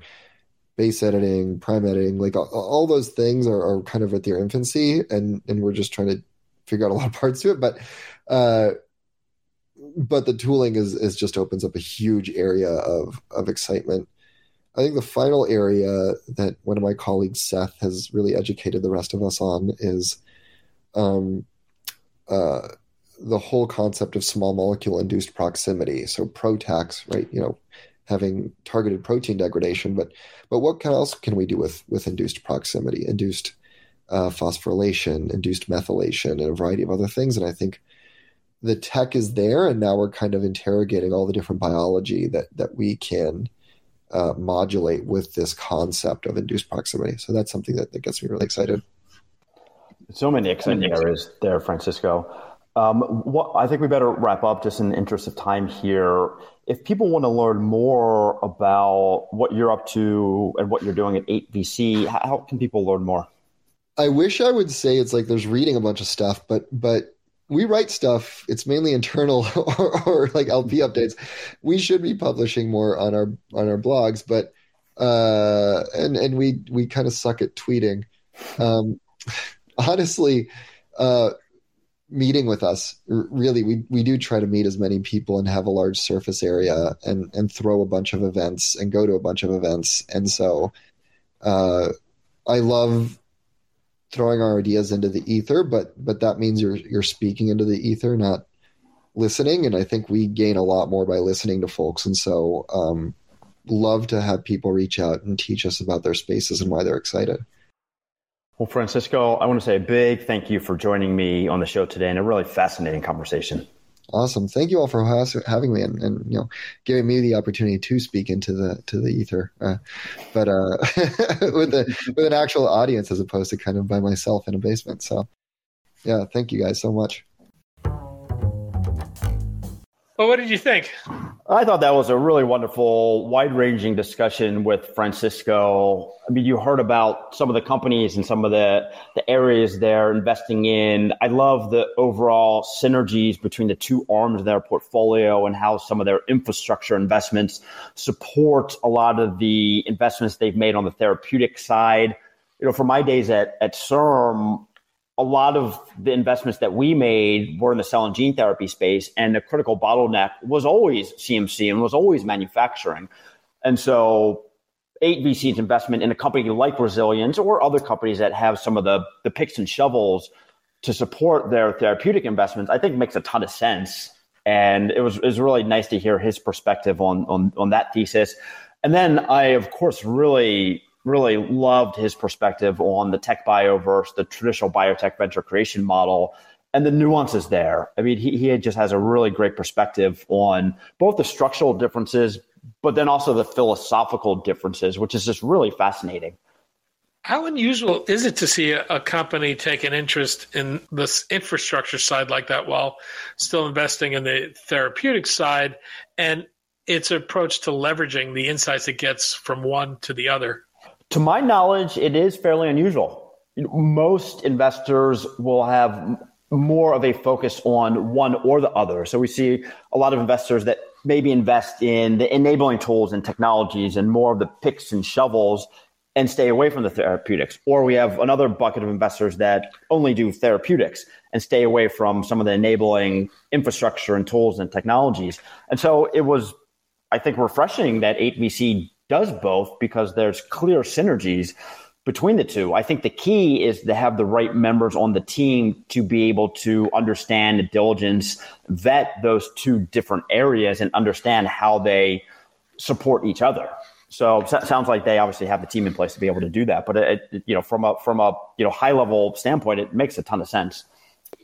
base editing, prime editing, like all, all those things are, are, kind of at their infancy, and and we're just trying to figure out a lot of parts to it, but. Uh, but the tooling is, is just opens up a huge area of of excitement. I think the final area that one of my colleagues, Seth, has really educated the rest of us on is um, uh, the whole concept of small molecule induced proximity. So PROTACs, right? You know, having targeted protein degradation, but but what else can we do with with induced proximity, induced uh, phosphorylation, induced methylation, and a variety of other things? And I think the tech is there, and now we're kind of interrogating all the different biology that that we can uh, modulate with this concept of induced proximity. So that's something that, that gets me really excited. So many exciting areas there, Francisco. Um, what, I think we better wrap up just in the interest of time here. If people want to learn more about what you're up to and what you're doing at 8VC, how can people learn more? I wish I would say it's like there's reading a bunch of stuff, but but we write stuff. It's mainly internal or, or like LP updates. We should be publishing more on our on our blogs, but uh, and and we we kind of suck at tweeting. Um, honestly, uh, meeting with us really we we do try to meet as many people and have a large surface area and and throw a bunch of events and go to a bunch of events. And so uh, I love throwing our ideas into the ether but but that means you're you're speaking into the ether not listening. And I think we gain a lot more by listening to folks. And so um, love to have people reach out and teach us about their spaces and why they're excited. Well, Francisco, I want to say a big thank you for joining me on the show today and a really fascinating conversation. Awesome. Thank you all for having me and, and you know giving me the opportunity to speak into the to the ether, uh, but uh, with the with an actual audience as opposed to kind of by myself in a basement. So, yeah, thank you guys so much. Well, what did you think? I thought that was a really wonderful, wide ranging discussion with Francisco. I mean, you heard about some of the companies and some of the, the areas they're investing in. I love the overall synergies between the two arms of their portfolio and how some of their infrastructure investments support a lot of the investments they've made on the therapeutic side. You know, for my days at, at CIRM, a lot of the investments that we made were in the cell and gene therapy space, and the critical bottleneck was always CMC and was always manufacturing. And so, 8VC's investment in a company like Resilience or other companies that have some of the, the picks and shovels to support their therapeutic investments, I think makes a ton of sense. And it was, it was really nice to hear his perspective on, on, on that thesis. And then I, of course, really really loved his perspective on the tech bio versus the traditional biotech venture creation model and the nuances there. I mean, he, he just has a really great perspective on both the structural differences, but then also the philosophical differences, which is just really fascinating. How unusual is it to see a, a, company take an interest in this infrastructure side like that while still investing in the therapeutic side and its approach to leveraging the insights it gets from one to the other? To my knowledge, it is fairly unusual. Most investors will have more of a focus on one or the other. So we see a lot of investors that maybe invest in the enabling tools and technologies and more of the picks and shovels and stay away from the therapeutics. Or we have another bucket of investors that only do therapeutics and stay away from some of the enabling infrastructure and tools and technologies. And so it was, I think, refreshing that 8VC does both because there's clear synergies between the two. I think the key is to have the right members on the team to be able to understand the diligence, vet those two different areas, and understand how they support each other. So it sounds like they obviously have the team in place to be able to do that. But it, you know, from a from a you know high level standpoint, it makes a ton of sense.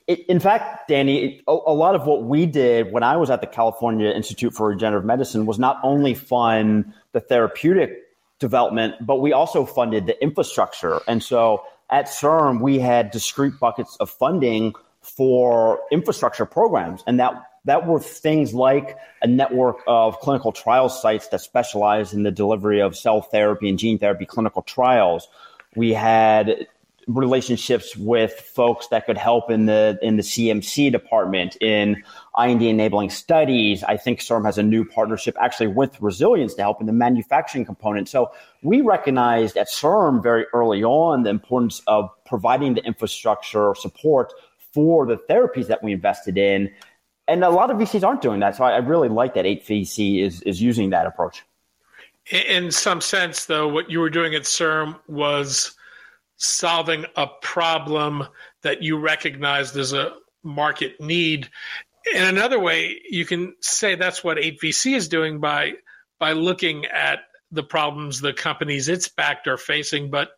It, in fact, Danny, a, a, lot of what we did when I was at the California Institute for Regenerative Medicine was not only fund the therapeutic development, but we also funded the infrastructure. And so at CIRM, we had discrete buckets of funding for infrastructure programs. And that, that were things like a network of clinical trial sites that specialize in the delivery of cell therapy and gene therapy clinical trials. We had relationships with folks that could help in the in the CMC department in IND enabling studies. I think CIRM has a new partnership actually with Resilience to help in the manufacturing component. So we recognized at CIRM very early on the importance of providing the infrastructure support for the therapies that we invested in. And a lot of VCs aren't doing that. So I, really like that 8VC is is using that approach. In some sense, though, what you were doing at CIRM was solving a problem that you recognized as a market need. In another way, you can say that's what 8VC is doing by by looking at the problems the companies it's backed are facing, but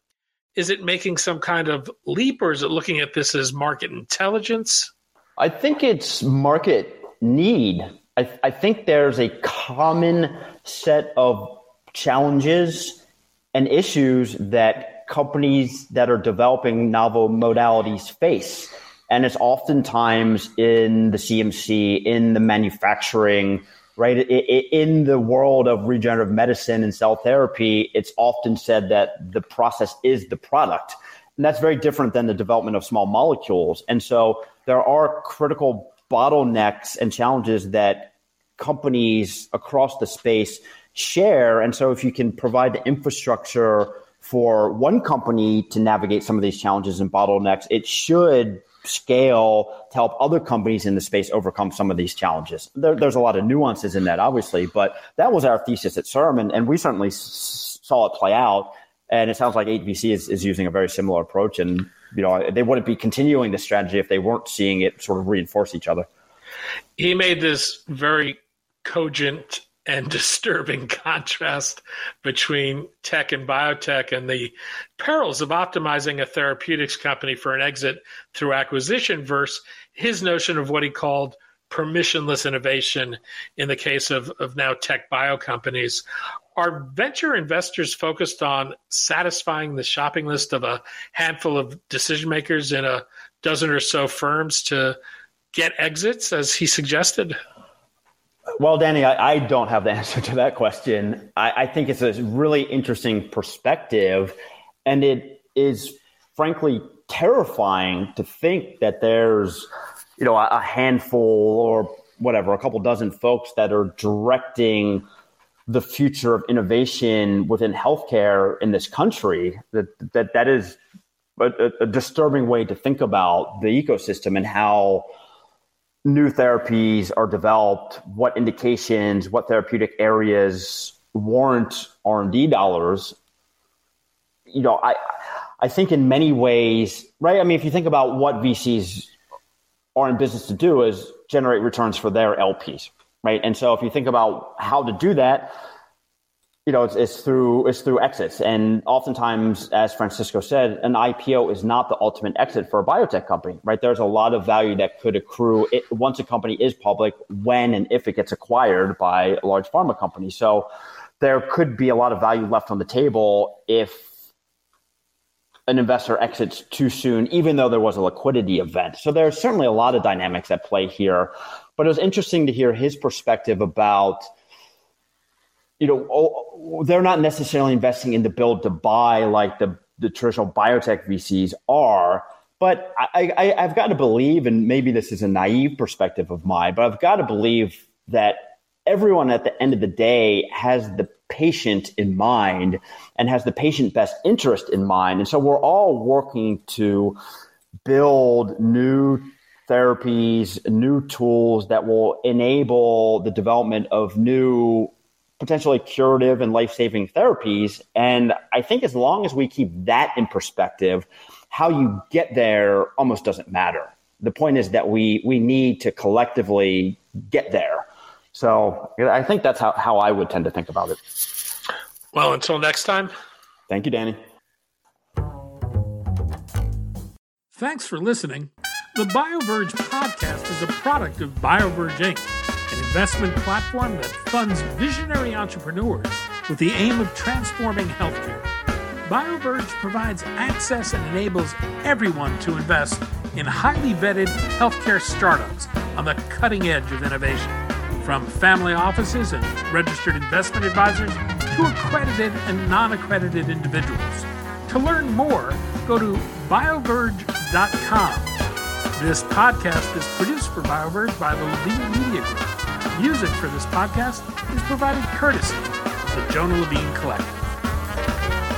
is it making some kind of leap or is it looking at this as market intelligence? I think it's market need. I, I think there's a common set of challenges and issues that companies that are developing novel modalities face. And it's oftentimes in the CMC, in the manufacturing, right? In the world of regenerative medicine and cell therapy, it's often said that the process is the product. And that's very different than the development of small molecules. And so there are critical bottlenecks and challenges that companies across the space share. And so if you can provide the infrastructure for one company to navigate some of these challenges and bottlenecks, it should scale to help other companies in the space overcome some of these challenges. There, there's a lot of nuances in that, obviously, but that was our thesis at CIRM, and, and we certainly s- saw it play out. And it sounds like 8VC is, is using a very similar approach, and you know they wouldn't be continuing the strategy if they weren't seeing it sort of reinforce each other. He made this very cogent and disturbing contrast between tech and biotech and the perils of optimizing a therapeutics company for an exit through acquisition versus his notion of what he called permissionless innovation in the case of, of now tech bio companies. Are venture investors focused on satisfying the shopping list of a handful of decision makers in a dozen or so firms to get exits, as he suggested? Well, Danny, I, I, don't have the answer to that question. I, I, think it's a really interesting perspective, and it is frankly terrifying to think that there's, you know, a, a handful or whatever, a couple dozen folks that are directing the future of innovation within healthcare in this country. That that that is a, a disturbing way to think about the ecosystem and how new therapies are developed, what indications, what therapeutic areas warrant R&D dollars, you know, I I think in many ways, right? I mean, if you think about what VCs are in business to do is generate returns for their LPs, right? And so if you think about how to do that, you know, it's, it's, through it's through exits, and oftentimes, as Francisco said, an IPO is not the ultimate exit for a biotech company, right? There's a lot of value that could accrue it, once a company is public, when and if it gets acquired by a large pharma company. So there could be a lot of value left on the table if an investor exits too soon, even though there was a liquidity event. So there's certainly a lot of dynamics at play here. But it was interesting to hear his perspective about you know, they're not necessarily investing in the build to buy like the, the traditional biotech VCs are. But I, I, I've got to believe, and maybe this is a naive perspective of mine, but I've got to believe that everyone at the end of the day has the patient in mind and has the patient best interest in mind. And so we're all working to build new therapies, new tools that will enable the development of new potentially curative and life saving therapies. And I think as long as we keep that in perspective, how you get there almost doesn't matter. The point is that we, we need to collectively get there. So I think that's how, how I would tend to think about it. Well, until next time. Thank you, Danny. Thanks for listening. The BioVerge podcast is a product of BioVerge Inc an investment platform that funds visionary entrepreneurs with the aim of transforming healthcare. BioVerge provides access and enables everyone to invest in highly vetted healthcare startups on the cutting edge of innovation. From family offices and registered investment advisors to accredited and non accredited individuals. To learn more, go to bioverge.com. This podcast is produced for BioVerge by the Levine Media Group. Music for this podcast is provided courtesy of the Jonah Levine Collective.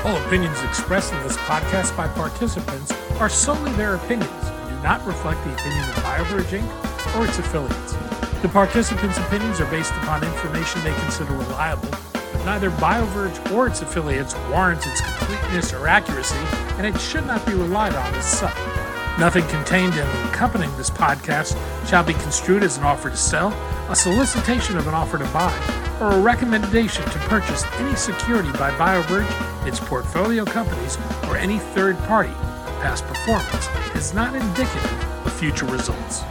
All opinions expressed in this podcast by participants are solely their opinions and do not reflect the opinion of BioVerge Inc. or its affiliates. The participants' opinions are based upon information they consider reliable, but neither BioVerge or its affiliates warrants its completeness or accuracy, and it should not be relied on as such. Nothing contained in accompanying this podcast shall be construed as an offer to sell, a solicitation of an offer to buy, or a recommendation to purchase any security by BioVerge, its portfolio companies, or any third party. Past performance is not indicative of future results.